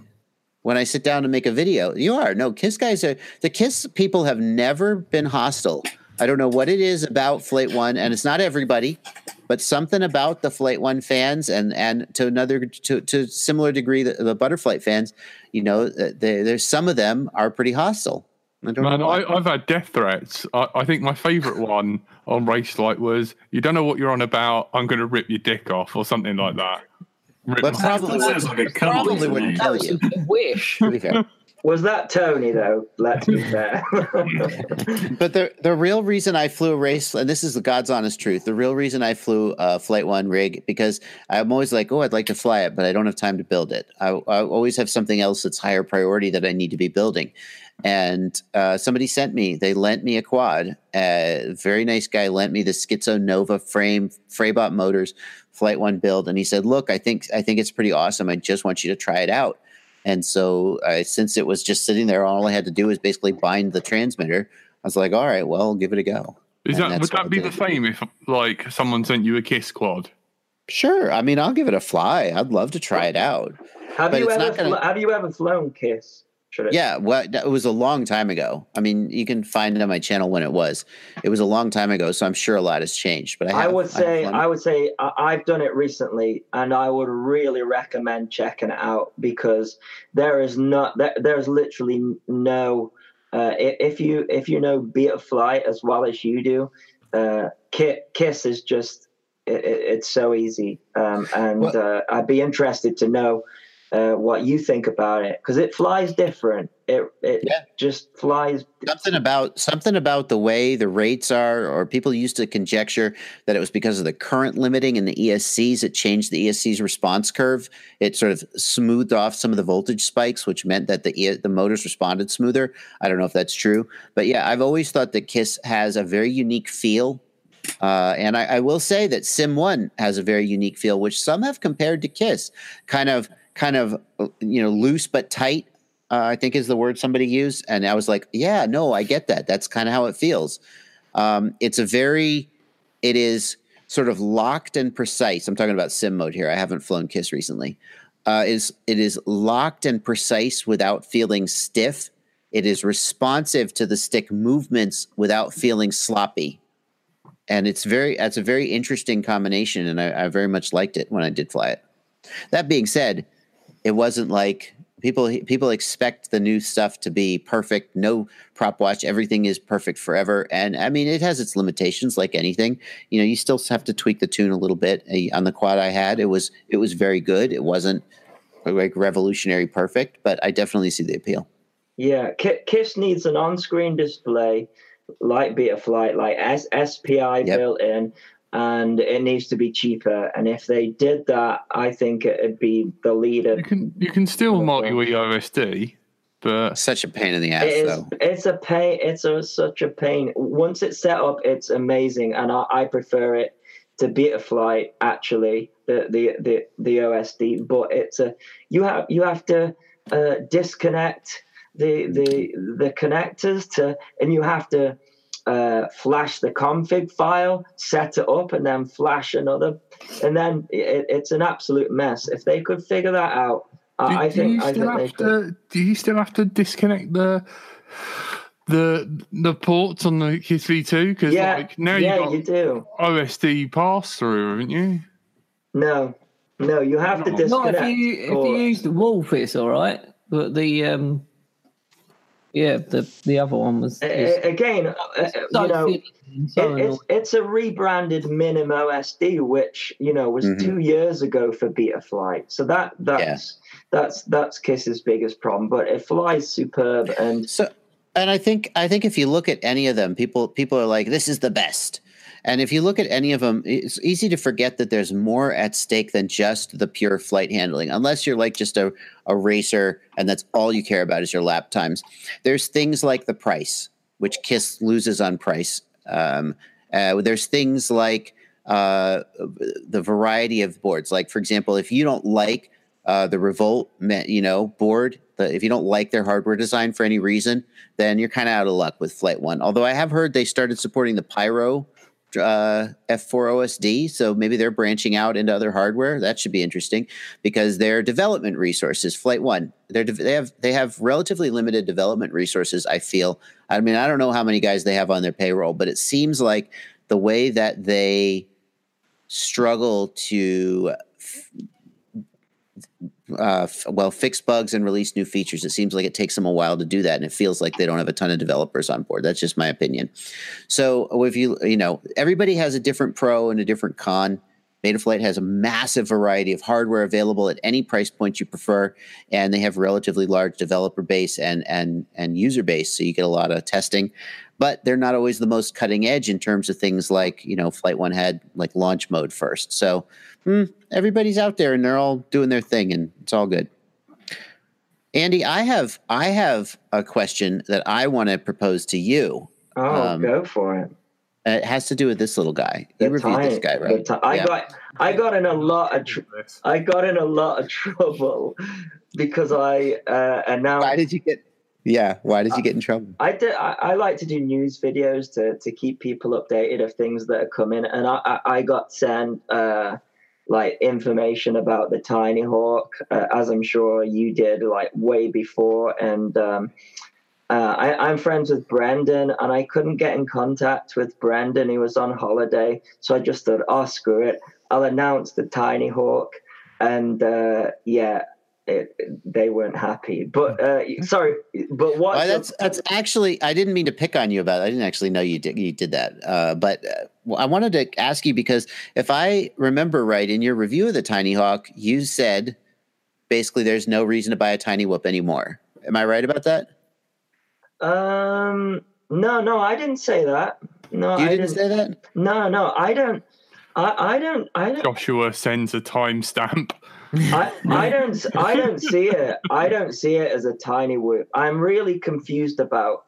When I sit down to make a video, you are no Kiss guys are the Kiss people have never been hostile. I don't know what it is about Flight One, and it's not everybody, but something about the Flight One fans and and to another to to similar degree the, the Butterflight fans, you know, uh, they, there's some of them are pretty hostile. I don't Man, know. I, I've had death threats. I, I think my favourite one on RaceFlight was, "You don't know what you're on about. I'm going to rip your dick off," or something like that. Rip But probably sounds like a come probably on wouldn't me. tell you. wish. To be fair. Was that Tony though? Let's be <laughs> fair. <laughs> But the the real reason I flew a race, and this is the God's honest truth, the real reason I flew a Flight One rig because I'm always like, oh, I'd like to fly it, but I don't have time to build it. I, I always have something else that's higher priority that I need to be building. And uh, somebody sent me, they lent me a quad. A very nice guy lent me the Schizo Nova frame, Freybot Motors Flight One build, and he said, "Look, I think I think it's pretty awesome. I just want you to try it out." And so, uh, since it was just sitting there, all I had to do was basically bind the transmitter. I was like, all right, well, give it a go. Is And that that's would that be the did. same if like someone sent you a Kiss quad? Sure. I mean, I'll give it a fly. I'd love to try it out. have But you ever gonna- have you ever flown Kiss? Should it? Yeah, well, it was a long time ago. I mean, you can find it on my channel when it was. It was a long time ago, so I'm sure a lot has changed. But I, I have, would I've say it. I would say I- I've done it recently, and I would really recommend checking it out because there is not there, there's literally no uh, if you if you know Betaflight as well as you do, uh, Kiss is just it, it- it's so easy, um, and Well- uh, I'd be interested to know uh, what you think about it because it flies different. It it Yeah. just flies something about something about the way the rates are, or people used to conjecture that it was because of the current limiting in the ESCs. It changed the ESC's response curve. It sort of smoothed off some of the voltage spikes, which meant that the the motors responded smoother. I don't know if that's true, but yeah, I've always thought that Kiss has a very unique feel. Uh, and I, I will say that Sim One has a very unique feel, which some have compared to Kiss, kind of, kind of, you know, loose but tight uh, I think is the word somebody used. And I was like, yeah, no, I get that. That's kind of how it feels. Um, it's a very, it is sort of locked and precise. I'm talking about sim mode here. I haven't flown Kiss recently. Uh, is it is locked and precise without feeling stiff. It is responsive to the stick movements without feeling sloppy. And it's very, that's a very interesting combination. And I, I very much liked it when I did fly it. That being said, it wasn't like people people expect the new stuff to be perfect. No prop watch. Everything is perfect forever. And i mean it has its limitations like anything. You know you still have to tweak the tune a little bit. Uh, on the quad i had it was it was very good. It wasn't like revolutionary perfect but i definitely see the appeal. Yeah, Ki- Kiss needs an on-screen display like Betaflight, like S- SPI Yep. built in, and it needs to be cheaper. And if they did that, I think it'd be the leader. You can you can still multi-wii OSD, but such a pain in the ass It is, though it's a pain. It's a, such a pain. Once it's set up, it's amazing, and I, I prefer it to Betaflight actually the the the the OSD. But it's a you have you have to uh, disconnect the the the connectors to, and you have to uh, flash the config file, set it up, and then flash another, and then it, it's an absolute mess. If they could figure that out, do, I, I do think you I still think they have could. to do you still have to disconnect the the the ports on the Kiss V2 because Yeah, like now yeah, you you do. OSD pass through, haven't you? No, no, you have to disconnect. Not if you if you use the Wolf, it's all right. But the um, Yeah, the the other one was. A- is- again, uh, uh, so you know, so it, it's it's a rebranded Minim OSD, which you know was Mhm. two years ago for Betaflight. So that that's that's that's Kiss's biggest problem. But it flies superb, and So, and I think I think if you look at any of them, people people are like, "This is the best." And if you look at any of them, it's easy to forget that there's more at stake than just the pure flight handling. Unless you're like just a, a racer and that's all you care about is your lap times. There's things like the price, which Kiss loses on price. Um, uh, there's things like uh, the variety of boards. Like, for example, if you don't like uh, the Revolt, you know, board. The, if you don't like their hardware design for any reason, then you're kind of out of luck with Flight One. Although I have heard they started supporting the Pyro uh, F4 OSD, so maybe they're branching out into other hardware. That should be interesting because their development resources, Flight One, de- they have they have relatively limited development resources. I feel. I mean, I don't know how many guys they have on their payroll, but it seems like the way that they struggle to uh, f- well fix bugs and release new features it seems like it takes them a while to do that and it feels like they don't have a ton of developers on board that's just my opinion so if you you know everybody has a different pro and a different con Betaflight has a massive variety of hardware available at any price point you prefer, and they have relatively large developer base and and and user base, so you get a lot of testing. But they're not always the most cutting edge in terms of things like you know Flight One had like launch mode first. So hmm, everybody's out there and they're all doing their thing, and it's all good. Andy, I have I have a question that I want to propose to you. oh, Um, go for it. Uh, It has to do with this little guy. You The reviewed this guy, right? I Yeah. got I got in a lot of tr- I got in a lot of <laughs> trouble because I uh, announced Why did you get? Yeah, why did you get in trouble? I, do, I, I like to do news videos to, to keep people updated of things that are coming, and I, I, I got sent uh, like information about the Tiny Hawk, uh, as I'm sure you did, like way before. And um, uh, I, I'm friends with Brendan, and I couldn't get in contact with Brendan. He was on holiday, so I just thought, oh screw it, I'll announce the Tiny Hawk, and uh, yeah. It, they weren't happy, but uh, sorry, but what? Well, that's that's actually I didn't mean to pick on you about. It. I didn't actually know you did you did that. Uh, but uh, well, I wanted to ask you because if I remember right, in your review of the Tiny Hawk, you said basically there's no reason to buy a Tiny Whoop anymore. Am I right about that? Um, no, no, I didn't say that. No, You I didn't say that. No, no, I don't. I, I don't. I don't. Joshua sends a timestamp. I, <laughs> I don't. I don't see it. I don't see it as a tiny whoop. I'm really confused about.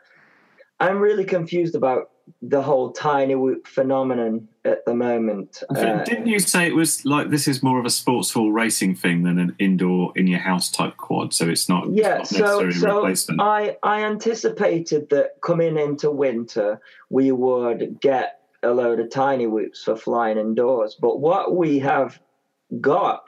I'm really confused about the whole tiny whoop phenomenon at the moment. Uh, Didn't you say it was like this is more of a sports hall racing thing than an indoor in your house type quad? So it's not, it's yeah, not so necessarily a so replacement. I I anticipated that coming into winter we would get a load of tiny whoops for flying indoors, but what we have got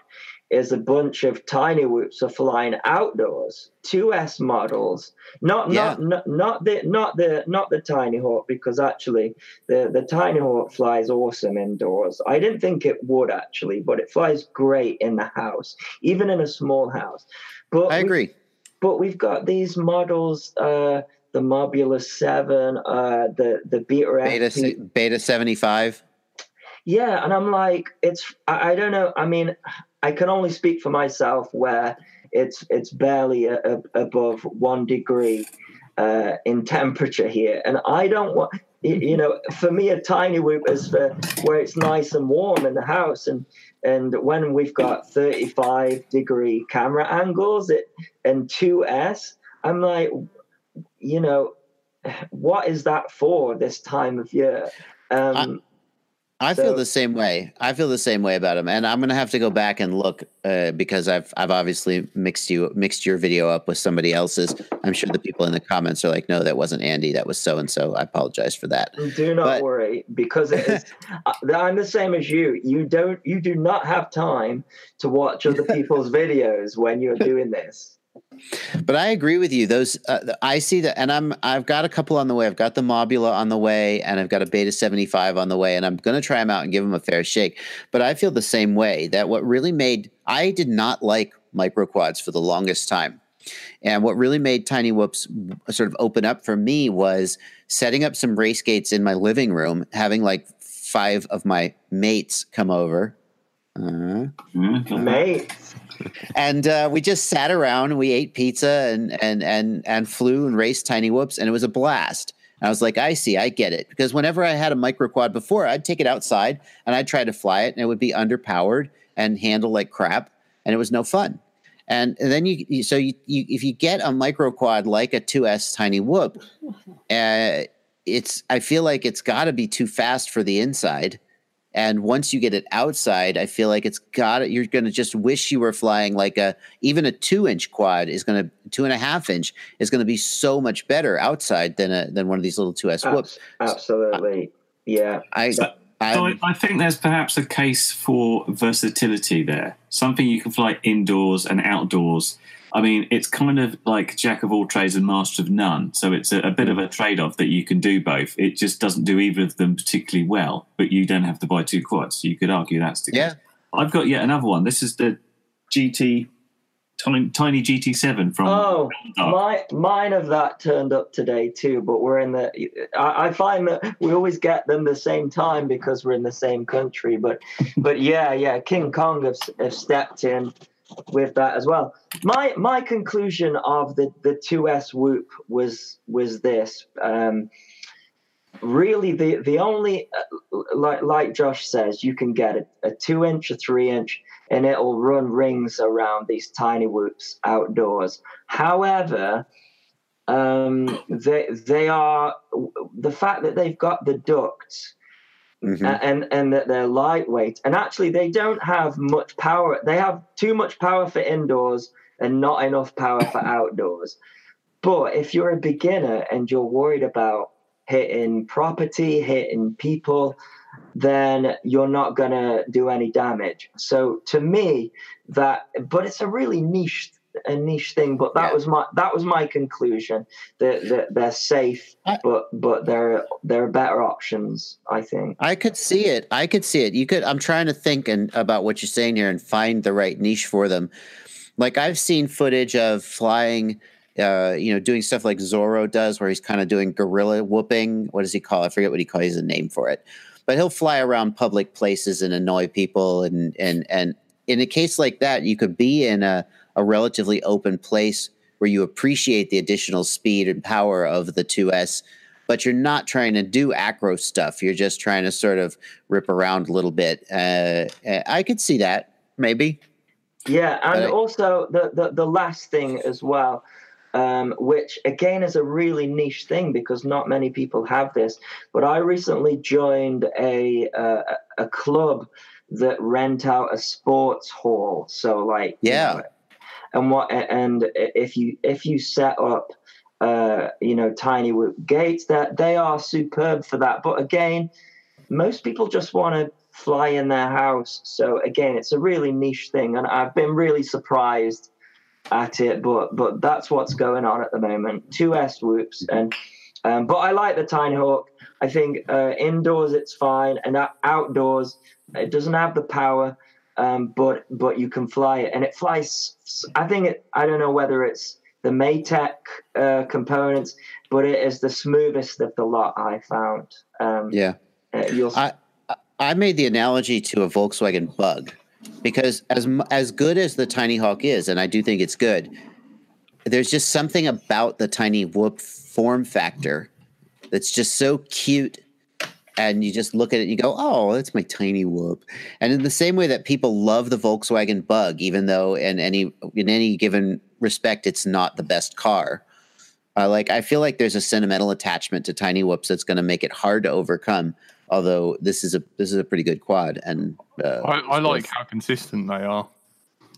is a bunch of tiny whoops are flying outdoors. Two S models, not Yeah. not, not not the not the not the tiny hawk because actually the the tiny hawk flies awesome indoors. I didn't think it would actually, but it flies great in the house, even in a small house. But I we- agree. but we've got these models uh the mobula 7 uh the the beta Beta FP. se- beta seventy five. yeah and i'm like it's I, I don't know i mean i can only speak for myself where it's it's barely a, a- above one degree uh in temperature here. And i don't want you know for me a tiny whoop is for where it's nice and warm in the house. And and when we've got 35 degree camera angles it and 2s i'm like you know what is that for this time of year? Um I feel So- the same way. I feel the same way about him, and I'm gonna have to go back and look uh, because I've I've obviously mixed you mixed your video up with somebody else's. I'm sure the people in the comments are like, "No, that wasn't Andy. That was so and so." I apologize for that. Do not But- worry because it is. <laughs> uh, I'm the same as you. You don't. You do not have time to watch other people's <laughs> videos when you're doing this. But I agree with you. Those uh, I see that, and I'm I've got a couple on the way. I've got the Mobula on the way, and I've got a Beta 75 on the way, and I'm going to try them out and give them a fair shake. But I feel the same way. That what really made I did not like micro quads for the longest time. And what really made Tiny Whoops sort of open up for me was setting up some race gates in my living room, having like five of my mates come over. Uh, Mm, Mate. And uh, we just sat around and we ate pizza and and and and flew and raced tiny whoops and it was a blast. And i was like i see i get it. Because whenever i had a micro quad before i'd take it outside and i'd try to fly it and it would be underpowered and handle like crap and it was no fun. And, and then you, you so you, you if you get a micro quad like a 2s tiny whoop <laughs> uh, it's i feel like it's got to be too fast for the inside and once you get it outside, I feel like it's got it. You're going to just wish you were flying like a even a two inch quad is going to two and a half inch is going to be so much better outside than a than one of these little two S whoops. Abs- absolutely. Yeah. I, So- I, So I, I think there's perhaps a case for versatility there. Something you can fly indoors and outdoors. I mean, it's kind of like jack of all trades and master of none. So it's a, a bit of a mm. trade off that you can do both. It just doesn't do either of them particularly well, but you don't have to buy two quads. So you could argue that's the Yeah. case. I've got yet another one. This is the GT, tiny, tiny GT7 from. Oh, Dark. my mine of that turned up today too, but we're in the. I, I find that we always get them the same time because we're in the same country. But, but yeah, yeah, King Kong have, have stepped in with that as well. My my conclusion of the the two S whoop was was this. Um, really, the the only uh, like like Josh says, you can get a, a two inch, a three inch, and it'll run rings around these tiny whoops outdoors. However, um, they they are the fact that they've got the ducts Mhm. and and that they're lightweight. And actually they don't have much power. They have too much power for indoors and not enough power for <coughs> outdoors. But if you're a beginner and you're worried about hitting property hitting people then you're not going to do any damage. So to me that but it's a really niche a niche thing but that Yeah. was my that was my conclusion that, that they're safe I- but but there there are better options i think I could see it. I could see it. You could. I'm trying to think and about what you're saying here and find the right niche for them. Like I've seen footage of flying, uh, you know, doing stuff like Zorro does, where he's kind of doing guerrilla whooping. What does he call? it? I forget what he calls. He a name for it, but he'll fly around public places and annoy people. And and and in a case like that, you could be in a a relatively open place where you appreciate the additional speed and power of the 2S but you're not trying to do acro stuff. You're just trying to sort of rip around a little bit. Uh, uh, I could see that maybe. Yeah, and But also the, the the last thing as well, um, which again is a really niche thing because not many people have this. But I recently joined a uh, a club that rent out a sports hall. So like you Yeah. know, and what and if you if you set up uh, you know tiny gates that they are superb for that. But again, most people just want to fly in their house. So again, it's a really niche thing, and I've been really surprised at it. But but that's what's going on at the moment. Two S whoops, and um, but I like the Tiny Hawk. I think uh, indoors it's fine, and outdoors it doesn't have the power, um, but but you can fly it, and it flies. I think it. I don't know whether it's the Maytech uh, components, but it is the smoothest of the lot I found. Um, Yeah. uh, you'll I I made the analogy to a Volkswagen Bug because as as good as the Tiny Hawk is, and I do think it's good, there's just something about the Tiny Whoop form factor that's just so cute. And you just look at it, and you go, "Oh, that's my tiny whoop." And in the same way that people love the Volkswagen Bug, even though in any in any given respect it's not the best car, uh, like I feel like there's a sentimental attachment to tiny whoops that's going to make it hard to overcome. Although this is a this is a pretty good quad, and uh, I, I like how consistent they are.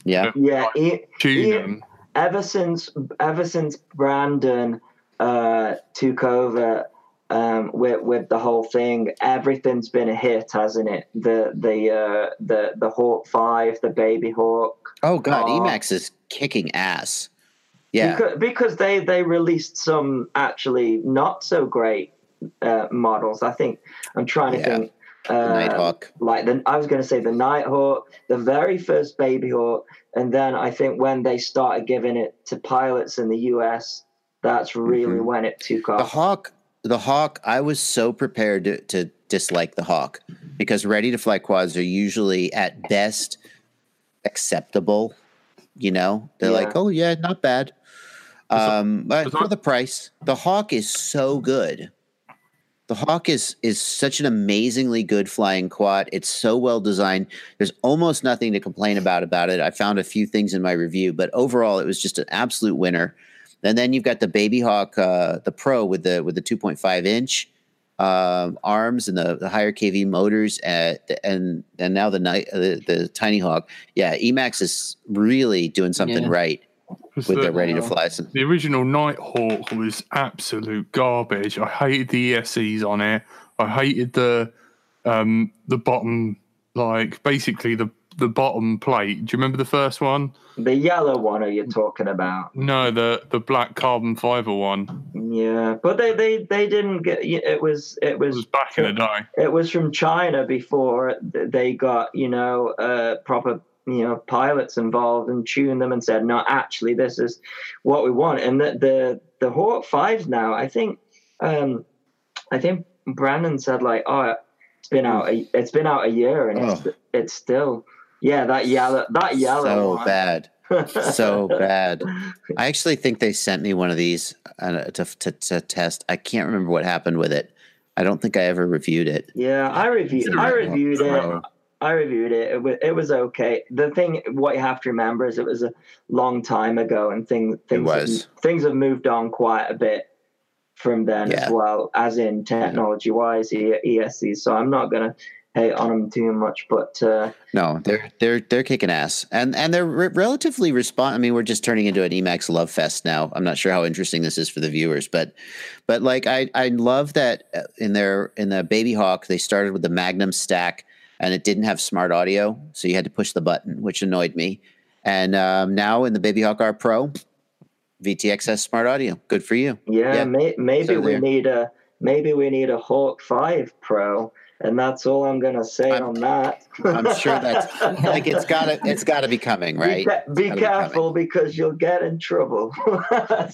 yeah, yeah. Like, Tune them. ever since ever since Brandon uh, took over um, with with the whole thing, everything's been a hit, hasn't it? The the uh, the the Hawk Five, the Baby Hawk. Oh god, Aw. Emax is kicking ass. Yeah, because, because they they released some actually not so great uh, models. I think I'm trying to Yeah. think. uh, Nighthawk. like the I was going to say the Nighthawk, the very first Baby Hawk, and then I think when they started giving it to pilots in the U.S., that's really Mhm. when it took off. The. Hawk, the Hawk, I was so prepared to, to dislike the Hawk because ready to fly quads are usually at best acceptable. You know, they're Yeah. like, oh yeah, not bad. Um, but for the price, the Hawk is so good. The Hawk is is such an amazingly good flying quad. It's so well designed. There's almost nothing to complain about about it. I found a few things in my review, but overall, it was just an absolute winner. And then you've got the Baby Hawk, uh, the Pro with the with the 2.5 inch um, arms and the, the higher KV motors, uh, and and now the night uh, the, the Tiny Hawk. Yeah, Emax is really doing something Yeah. right 'Cause with the, their ready to fly. Some, the original Nighthawk was absolute garbage. I hated the ESCs on it. I hated the um the bottom like basically the the bottom plate. Do you remember the first one? The yellow one are you talking about? No, the the black carbon fiber one. Yeah, but they they they didn't get. It was it It was was back in the day. it was from China before they got you know uh, proper you know pilots involved and tuned them and said no actually this is what we want and the the, the Hawk fives now I think um, I think Brandon said like oh it's been out a, it's been out a year and it's it's still yeah that yellow that yellow so one. bad, <laughs> so bad. I actually think they sent me one of these uh, to, to to test. I can't remember what happened with it. I don't think I ever reviewed it. Yeah, I reviewed. I reviewed it. I reviewed it. It was, it was okay. The thing, what you have to remember is it was a long time ago, and things things was. Have, things have moved on quite a bit from then Yeah. as well, as in technology wise, ESCs. So I'm not gonna hate on them too much, but uh, No, they're they're they're kicking ass, and and they're re- relatively respond. I mean, we're just turning into an Emax love fest now. I'm not sure how interesting this is for the viewers, but but like I I love that uh, in their in the Baby Hawk they started with the Magnum stack, and it didn't have smart audio, so you had to push the button, which annoyed me. And um, now in the Baby Hawk R Pro, VTX has smart audio. Good for you. yeah, Yeah. May, maybe So we need a maybe we need a Hawk Five Pro, and that's all I'm gonna say I'm- on that. I'm sure that's <laughs> like it's gotta it's gotta be coming, right? Be, be Gotta be careful because you'll get in trouble. <laughs>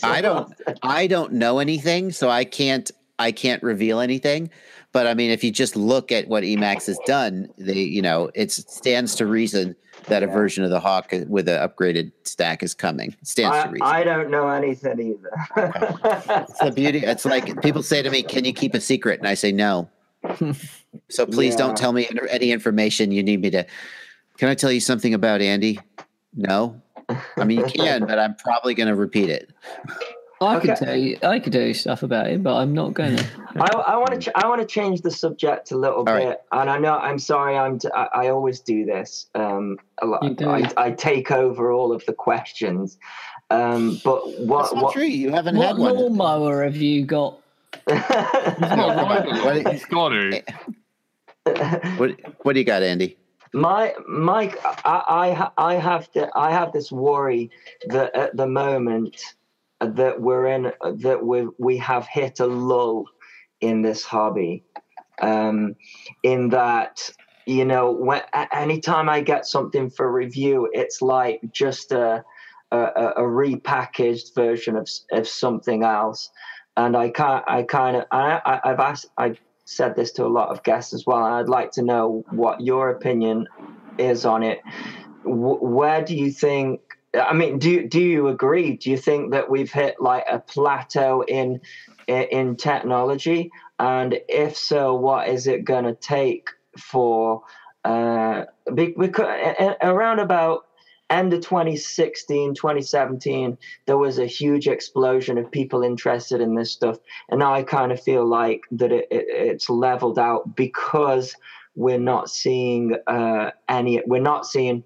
I don't I don't know anything, so I can't I can't reveal anything. But I mean, if you just look at what Emax has done, they you know it stands to reason that a version of the Hawk with an upgraded stack is coming. It stands to reason. I don't know anything either. it's the beauty. It's like people say to me, "Can you keep a secret?" And I say no. So please Yeah. don't tell me any information you need me to. Can I tell you something about Andy? No. I mean, you can, but I'm probably going to repeat it. I could Okay. tell you, I could tell you stuff about him, but I'm not going to. I, I want to ch- I want to change the subject a little All bit, right. and I know I'm sorry. I'm t- I, I always do this. Um, a lot. Do. I, I take over all of the questions. Um, but what That's not what? true. You haven't What had one. lawnmower have you got? He's not right. What- He's got to. What What do you got, Andy? My Mike, I I, I have to, I have this worry that at the moment that we're in that we we have hit a lull in this hobby, um, in that you know when a- anytime I get something for review, it's like just a a, a a repackaged version of of something else, and I can't I kind of I, I I've asked I said this to a lot of guests as well. And I'd like to know what your opinion is on it. W- where do you think? I mean, do do you agree? Do you think that we've hit like a plateau in in, technology? And if so, what is it going to take for? Uh, be- because around about end of 2016 2017 there was a huge explosion of people interested in this stuff and now I kind of feel like that it, it, it's leveled out because we're not seeing uh, any. We're not seeing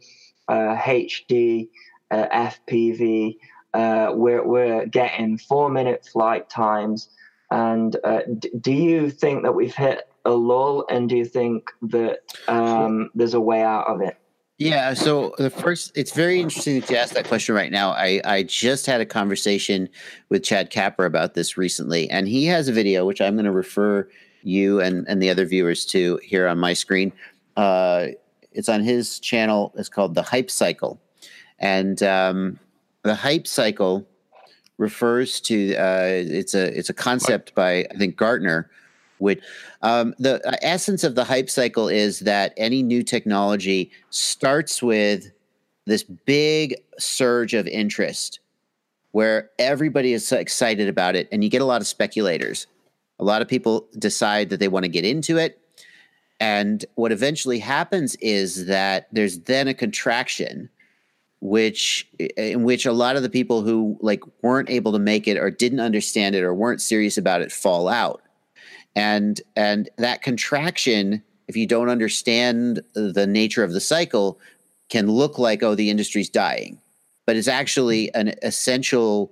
uh, HD, uh, FPV. Uh, we're we're getting four minute flight times. And uh, d- do you think that we've hit a lull? And do you think that um, there's a way out of it? Yeah. So the first, it's very interesting that you asked that question right now. I, I just had a conversation with Chad Kapper about this recently, and he has a video which I'm going to refer you and, and the other viewers to here on my screen. Uh, it's on his channel. It's called the Hype Cycle, and um, the Hype Cycle refers to uh, it's a it's a concept by I think Gartner, which um, the essence of the hype cycle is that any new technology starts with this big surge of interest where everybody is so excited about it and you get a lot of speculators. A lot of people decide that they want to get into it. And what eventually happens is that there's then a contraction which in which a lot of the people who like weren't able to make it or didn't understand it or weren't serious about it fall out and and that contraction if you don't understand the nature of the cycle can look like oh the industry's dying. But it's actually an essential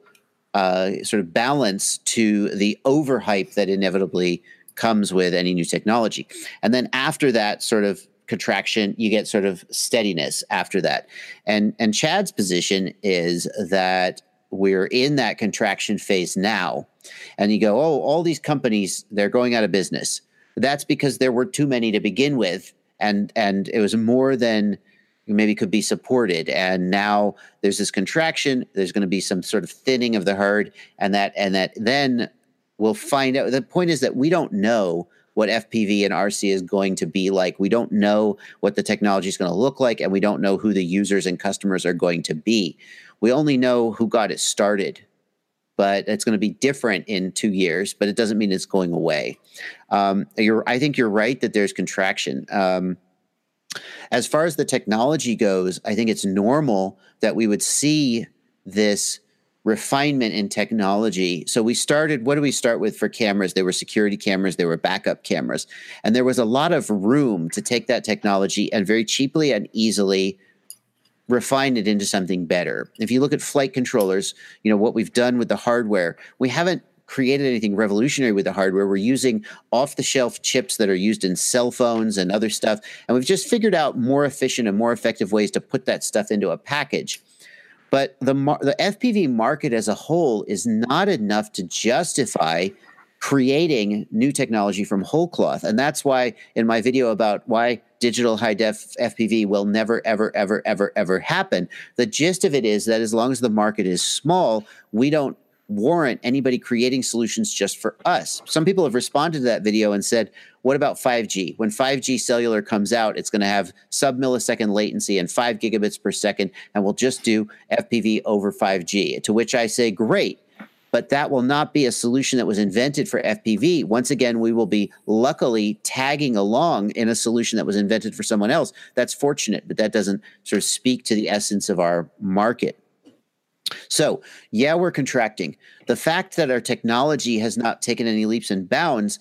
uh, sort of balance to the overhype that inevitably comes with any new technology. And then after that sort of contraction you get sort of steadiness after that. And and chad's position is that we're in that contraction phase now and you go oh all these companies they're going out of business that's because there were too many to begin with and and it was more than maybe could be supported and now there's this contraction there's going to be some sort of thinning of the herd and that and that then we'll find out the point is that we don't know what FPV and RC is going to be like. We don't know what the technology is going to look like, and we don't know who the users and customers are going to be. We only know who got it started, but it's going to be different in two years. But it doesn't mean it's going away. Um, you're, I think you're right that there's contraction. Um, as far as the technology goes, I think it's normal that we would see this refinement in technology. So we started, what do we start with for cameras? There were security cameras, there were backup cameras. And there was a lot of room to take that technology and very cheaply and easily refine it into something better. If you look at flight controllers, you know, what we've done with the hardware, we haven't created anything revolutionary with the hardware. We're using off the shelf chips that are used in cell phones and other stuff. And we've just figured out more efficient and more effective ways to put that stuff into a package. But the the FPV market as a whole is not enough to justify creating new technology from whole cloth, and that's why in my video about why digital high def FPV will never ever ever ever ever happen, the gist of it is that as long as the market is small, we don't warrant anybody creating solutions just for us. Some people have responded to that video and said, what about 5G? When 5G cellular comes out, it's going to have sub millisecond latency and five gigabits per second, and we'll just do FPV over 5G. To which I say, great. But that will not be a solution that was invented for FPV. Once again, we will be luckily tagging along in a solution that was invented for someone else. That's fortunate, but that doesn't sort of speak to the essence of our market. So, yeah, we're contracting. The fact that our technology has not taken any leaps and bounds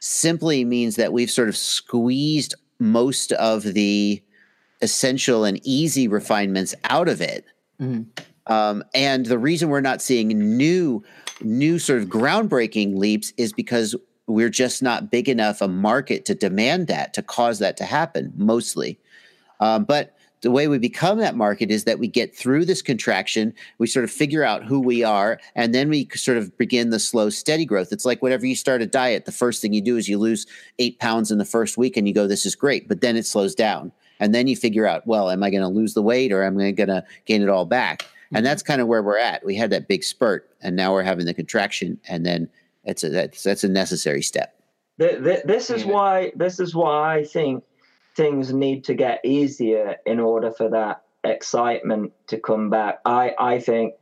simply means that we've sort of squeezed most of the essential and easy refinements out of it. Mm-hmm. Um, and the reason we're not seeing new, new sort of groundbreaking leaps is because we're just not big enough a market to demand that to cause that to happen. Mostly, um, but the way we become that market is that we get through this contraction, we sort of figure out who we are, and then we sort of begin the slow, steady growth. It's like whenever you start a diet, the first thing you do is you lose eight pounds in the first week and you go, This is great. But then it slows down. And then you figure out, well, am I going to lose the weight or am I going to gain it all back? And mm-hmm. that's kind of where we're at. We had that big spurt, and now we're having the contraction, and then it's a, that's that's a necessary step. This is why this is why I think things need to get easier in order for that excitement to come back. I I think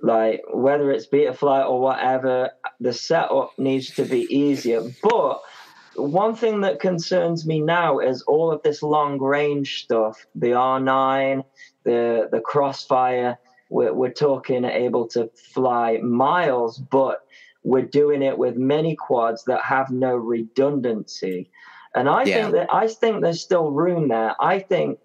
like whether it's Betaflight or whatever, the setup needs to be easier. But one thing that concerns me now is all of this long range stuff, the R9, the the Crossfire. We're, we're talking able to fly miles, but we're doing it with many quads that have no redundancy. And I yeah. think that I think there's still room there. I think,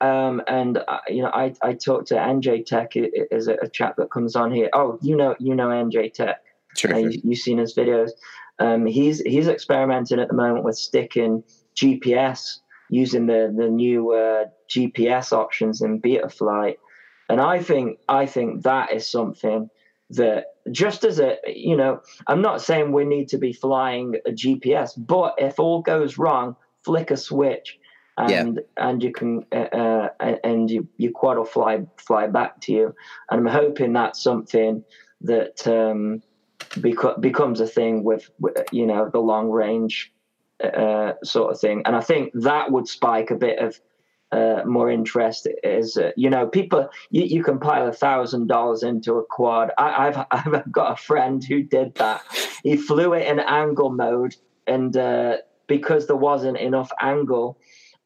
um, and uh, you know, I I talked to NJ Tech is a, a chap that comes on here. Oh, you know, you know NJ Tech. Sure. Uh, you, have seen his videos. Um, he's he's experimenting at the moment with sticking GPS using the the new uh, GPS options in Betaflight, and I think I think that is something that just as a you know, I'm not saying we need to be flying a GPS, but if all goes wrong, flick a switch. Yeah. And and you can uh, uh, and you, your quad will fly fly back to you, and I'm hoping that's something that um, beco- becomes a thing with, with you know the long range uh, sort of thing, and I think that would spike a bit of uh, more interest. Is uh, you know people you, you can pile a thousand dollars into a quad. I, I've <laughs> I've got a friend who did that. He flew it in angle mode, and uh, because there wasn't enough angle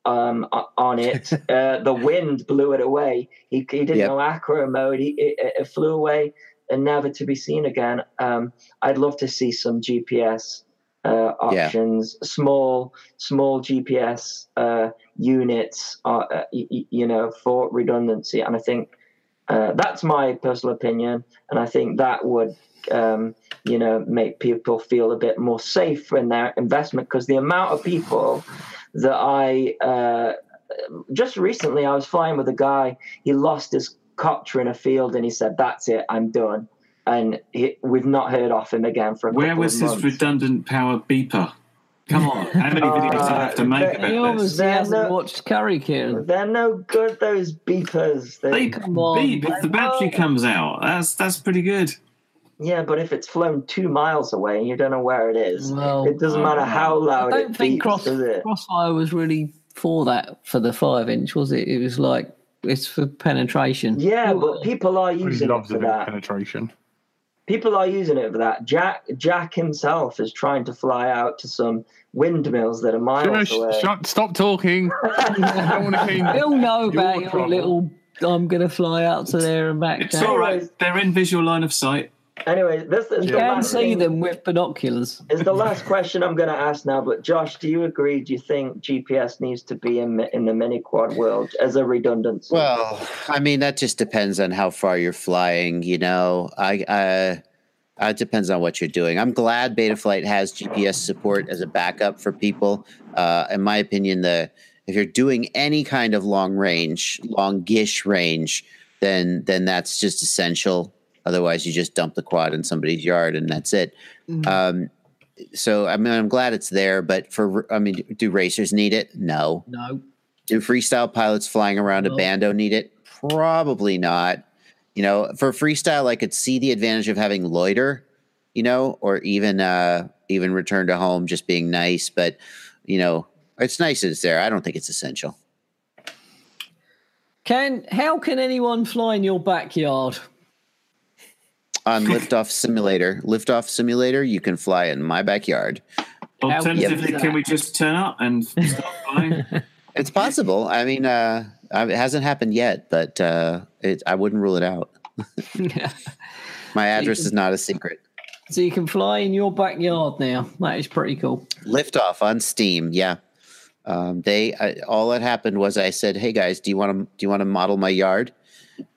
um, on it, <laughs> uh, the wind blew it away. He, he didn't Yep. know acro mode. He, it, it flew away and never to be seen again. Um, I'd love to see some GPS uh, Yeah. options, small small GPS uh, units, uh, uh, y- y- you know, for redundancy. And I think uh, that's my personal opinion, and I think that would. Um, you know, make people feel a bit more safe in their investment because the amount of people that I uh, just recently I was flying with a guy. He lost his copter in a field, and he said, "That's it, I'm done." And he, we've not heard off him again for a Where was of his months. redundant power beeper? Come on, how many videos do I have to make Uh, He about this? obviously They're hasn't not- watched Curry Kitten. They're no good. Those beepers. They, They Come on, beep if the battery comes out. That's that's pretty good. yeah, but if it's flown two miles away and you don't know where it is, Well, it doesn't matter how I loud don't think beeps, cross, it? Crossfire was really for that for the five inch, was it? It was like it's for penetration. Yeah, but people are He using it loves a for bit that. penetration. People are using it for that. Jack Jack himself is trying to fly out to some windmills that are miles Shush, away. shut, stop talking. I don't want to hear <laughs> They'll know about Your your little. I'm gonna fly out to there and back. It's down. all right. They're in visual line of sight. Anyway, this is You the can last see thing- them with binoculars. is the last <laughs> question I'm going to ask now. But Josh, do you agree? Do you think GPS needs to be in in the mini quad world as a redundancy? Well, I mean that just depends on how far you're flying. You know, I, I it depends on what you're doing. I'm glad Betaflight has GPS support as a backup for people. Uh, in my opinion, the if you're doing any kind of long range, longish range, then then that's just essential. Otherwise, you just dump the quad in somebody's yard and that's it. Um, so I mean, I'm glad it's there, but for I mean, do racers need it? No. No. Do freestyle pilots flying around No. a bando need it? Probably not. You know, for freestyle, I could see the advantage of having loiter, you know, or even uh even return to home just being nice. But you know, it's nice that it's there. I don't think it's essential. Can how can anyone fly in your backyard? On <laughs> liftoff simulator, liftoff simulator, you can fly in my backyard. Alternatively, Yep. can we just turn up and <laughs> start flying? It's possible. I mean, uh, it hasn't happened yet, but uh, it, I wouldn't rule it out. <laughs> My address is not a secret. so you can fly in your backyard now. That is pretty cool. liftoff on Steam. Yeah, um, they I, all that happened was I said, "Hey guys, do you want to do you want to model my yard?"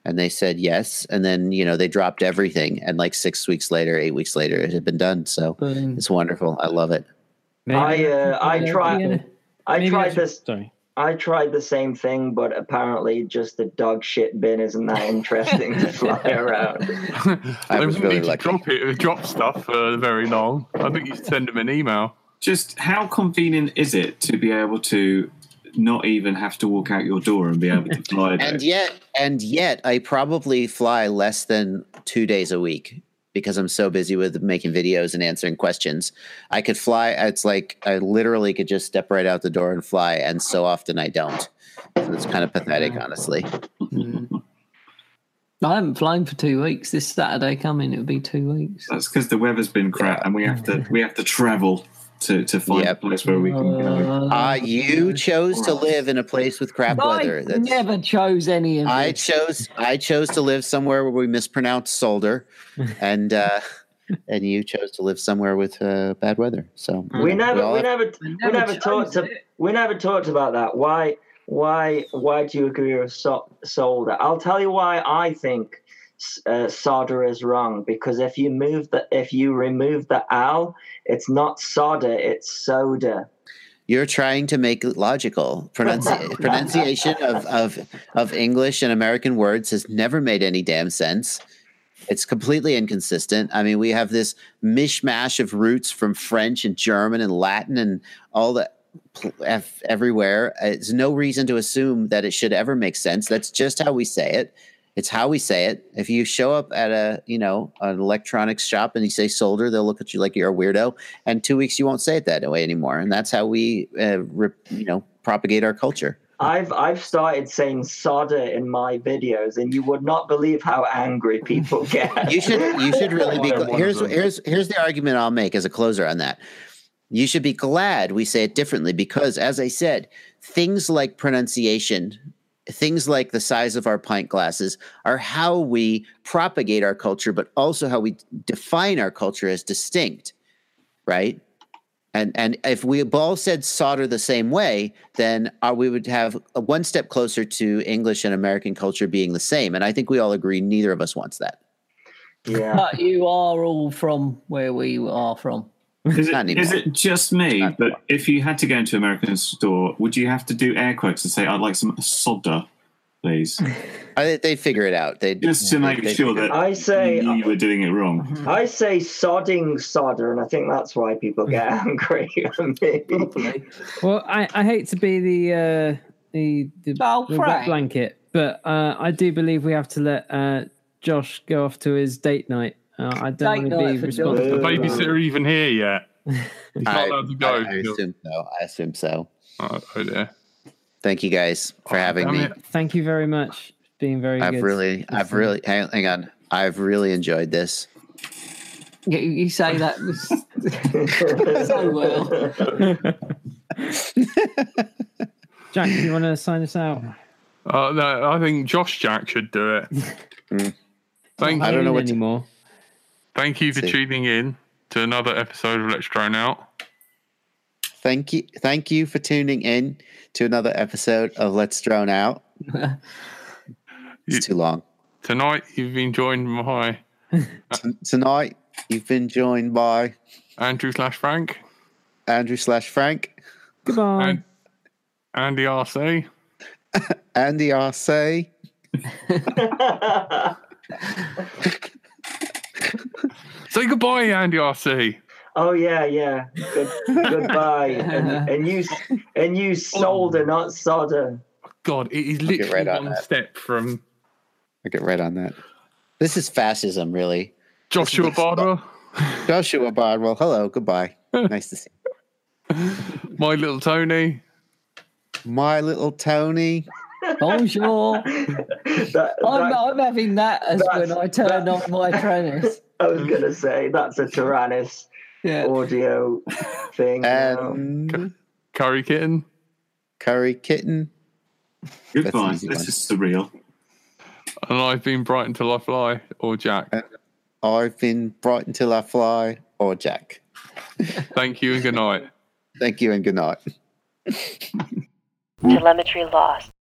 And they said yes. And then you know they dropped everything, and like six weeks later, eight weeks later, it had been done. So Boom. it's wonderful. I love it. I uh, I tried yeah. I tried should- this Sorry. I tried the same thing, but apparently just the dog shit bin isn't that <laughs> interesting to fly around. <laughs> I they was wouldn't really need to lucky. drop it, drop stuff for very long. I think you should send them an email. just how convenient is it to be able to not even have to walk out your door and be able to <laughs> fly there? And yet, and yet, I probably fly less than two days a week because I'm so busy with making videos and answering questions. I could fly. It's like I literally could just step right out the door and fly, and so often I don't. So it's kind of pathetic, honestly. Mm. I haven't flown for two weeks. This Saturday coming, it'll be two weeks. That's because the weather's been crap, and we have to we have to travel to to find Yep. a place where we can go. Uh, you chose to live in a place with crap I weather. That's, never chose any of I this. chose. I chose to live somewhere where we mispronounce solder, <laughs> and uh, and you chose to live somewhere with uh, bad weather. So We never all we have- never we never never talked to, it. we never talked about that. Why why why do you agree with so- solder? I'll tell you why I think uh, solder is wrong because if you move the if you remove the al, it's not solder, it's soda. You're trying to make it logical. Pronunci- <laughs> pronunciation of, of of English and American words has never made any damn sense. It's completely inconsistent. I mean, we have this mishmash of roots from French and German and Latin and all the everywhere. It's no reason to assume that it should ever make sense. That's just how we say it. It's how we say it. If you show up at a, you know, an electronics shop and you say solder, they'll look at you like you're a weirdo. And two weeks, you won't say it that way anymore. And that's how we, uh, re- you know, propagate our culture. I've I've started saying solder in my videos, and you would not believe how angry people <laughs> get. You should you should really be. I'm one of Here's here's here's the argument I'll make as a closer on that. You should be glad we say it differently because, as I said, things like pronunciation, things like the size of our pint glasses, are how we propagate our culture, but also how we define our culture as distinct, right? And and if we all said solder the same way, then uh, we would have a one step closer to English and American culture being the same. And I think we all agree neither of us wants that. yeah. But you are all from where we are from. Is Not it, anymore. is it just me? Not But if you had to go into an American store, would you have to do air quotes and say, "I'd like some soda, please," <laughs> I, they figure it out. They just to make they sure figure that I say you, you were doing it wrong? I say sodding solder, and I think that's why people get angry <laughs> at me. Well, I, I hate to be the uh, the the, Oh, the wet blanket, but uh, I do believe we have to let uh, Josh go off to his date night. Uh, I don't Date want to be for responsible. The babysitter even here yet? He's not I, allowed to go. I, I assume so. I assume so. Oh, oh dear. Thank you guys for Oh, having me. it. Thank you very much. It's very I've good. really, I've fun. really, hang, hang on. I've really enjoyed this. You, you say that <laughs> so well. <laughs> Jack, do you want to sign us out? Uh, no, I think Josh Jack should do it. Mm. Thank I don't know Not what to- anymore. Thank you for See. tuning in to another episode of Let's Drone Out. Thank you, thank you for tuning in to another episode of Let's Drone Out. You- <laughs> It's too long. Tonight you've been joined by tonight you've been joined by Andrew slash Frank Andrew slash Frank, Goodbye. and Andy RC. <laughs> Andy RC. <laughs> Say goodbye, Andy RC. oh yeah, yeah. Good, goodbye. <laughs> And, and you and you solder, oh. not solder. God, it is literally right on one that. step from I get right on that. This is fascism, really. Joshua This is- Bardwell, <laughs> Joshua Bardwell. Hello, goodbye. <laughs> nice to see you. My Little Tony. My little Tony. Bonjour. That, I'm, I'm having that as when I turn that- on my Tyrannus. I was gonna <laughs> say that's a Tyrannus Yeah. audio thing. now. And um, Curry Kitten. Curry Kitten. Goodbye. an This one. is surreal. And I've been bright until I Fly, or Jack. Uh, I've been bright until I fly, or Jack. <laughs> Thank you and good night. Thank you and good night. Telemetry lost.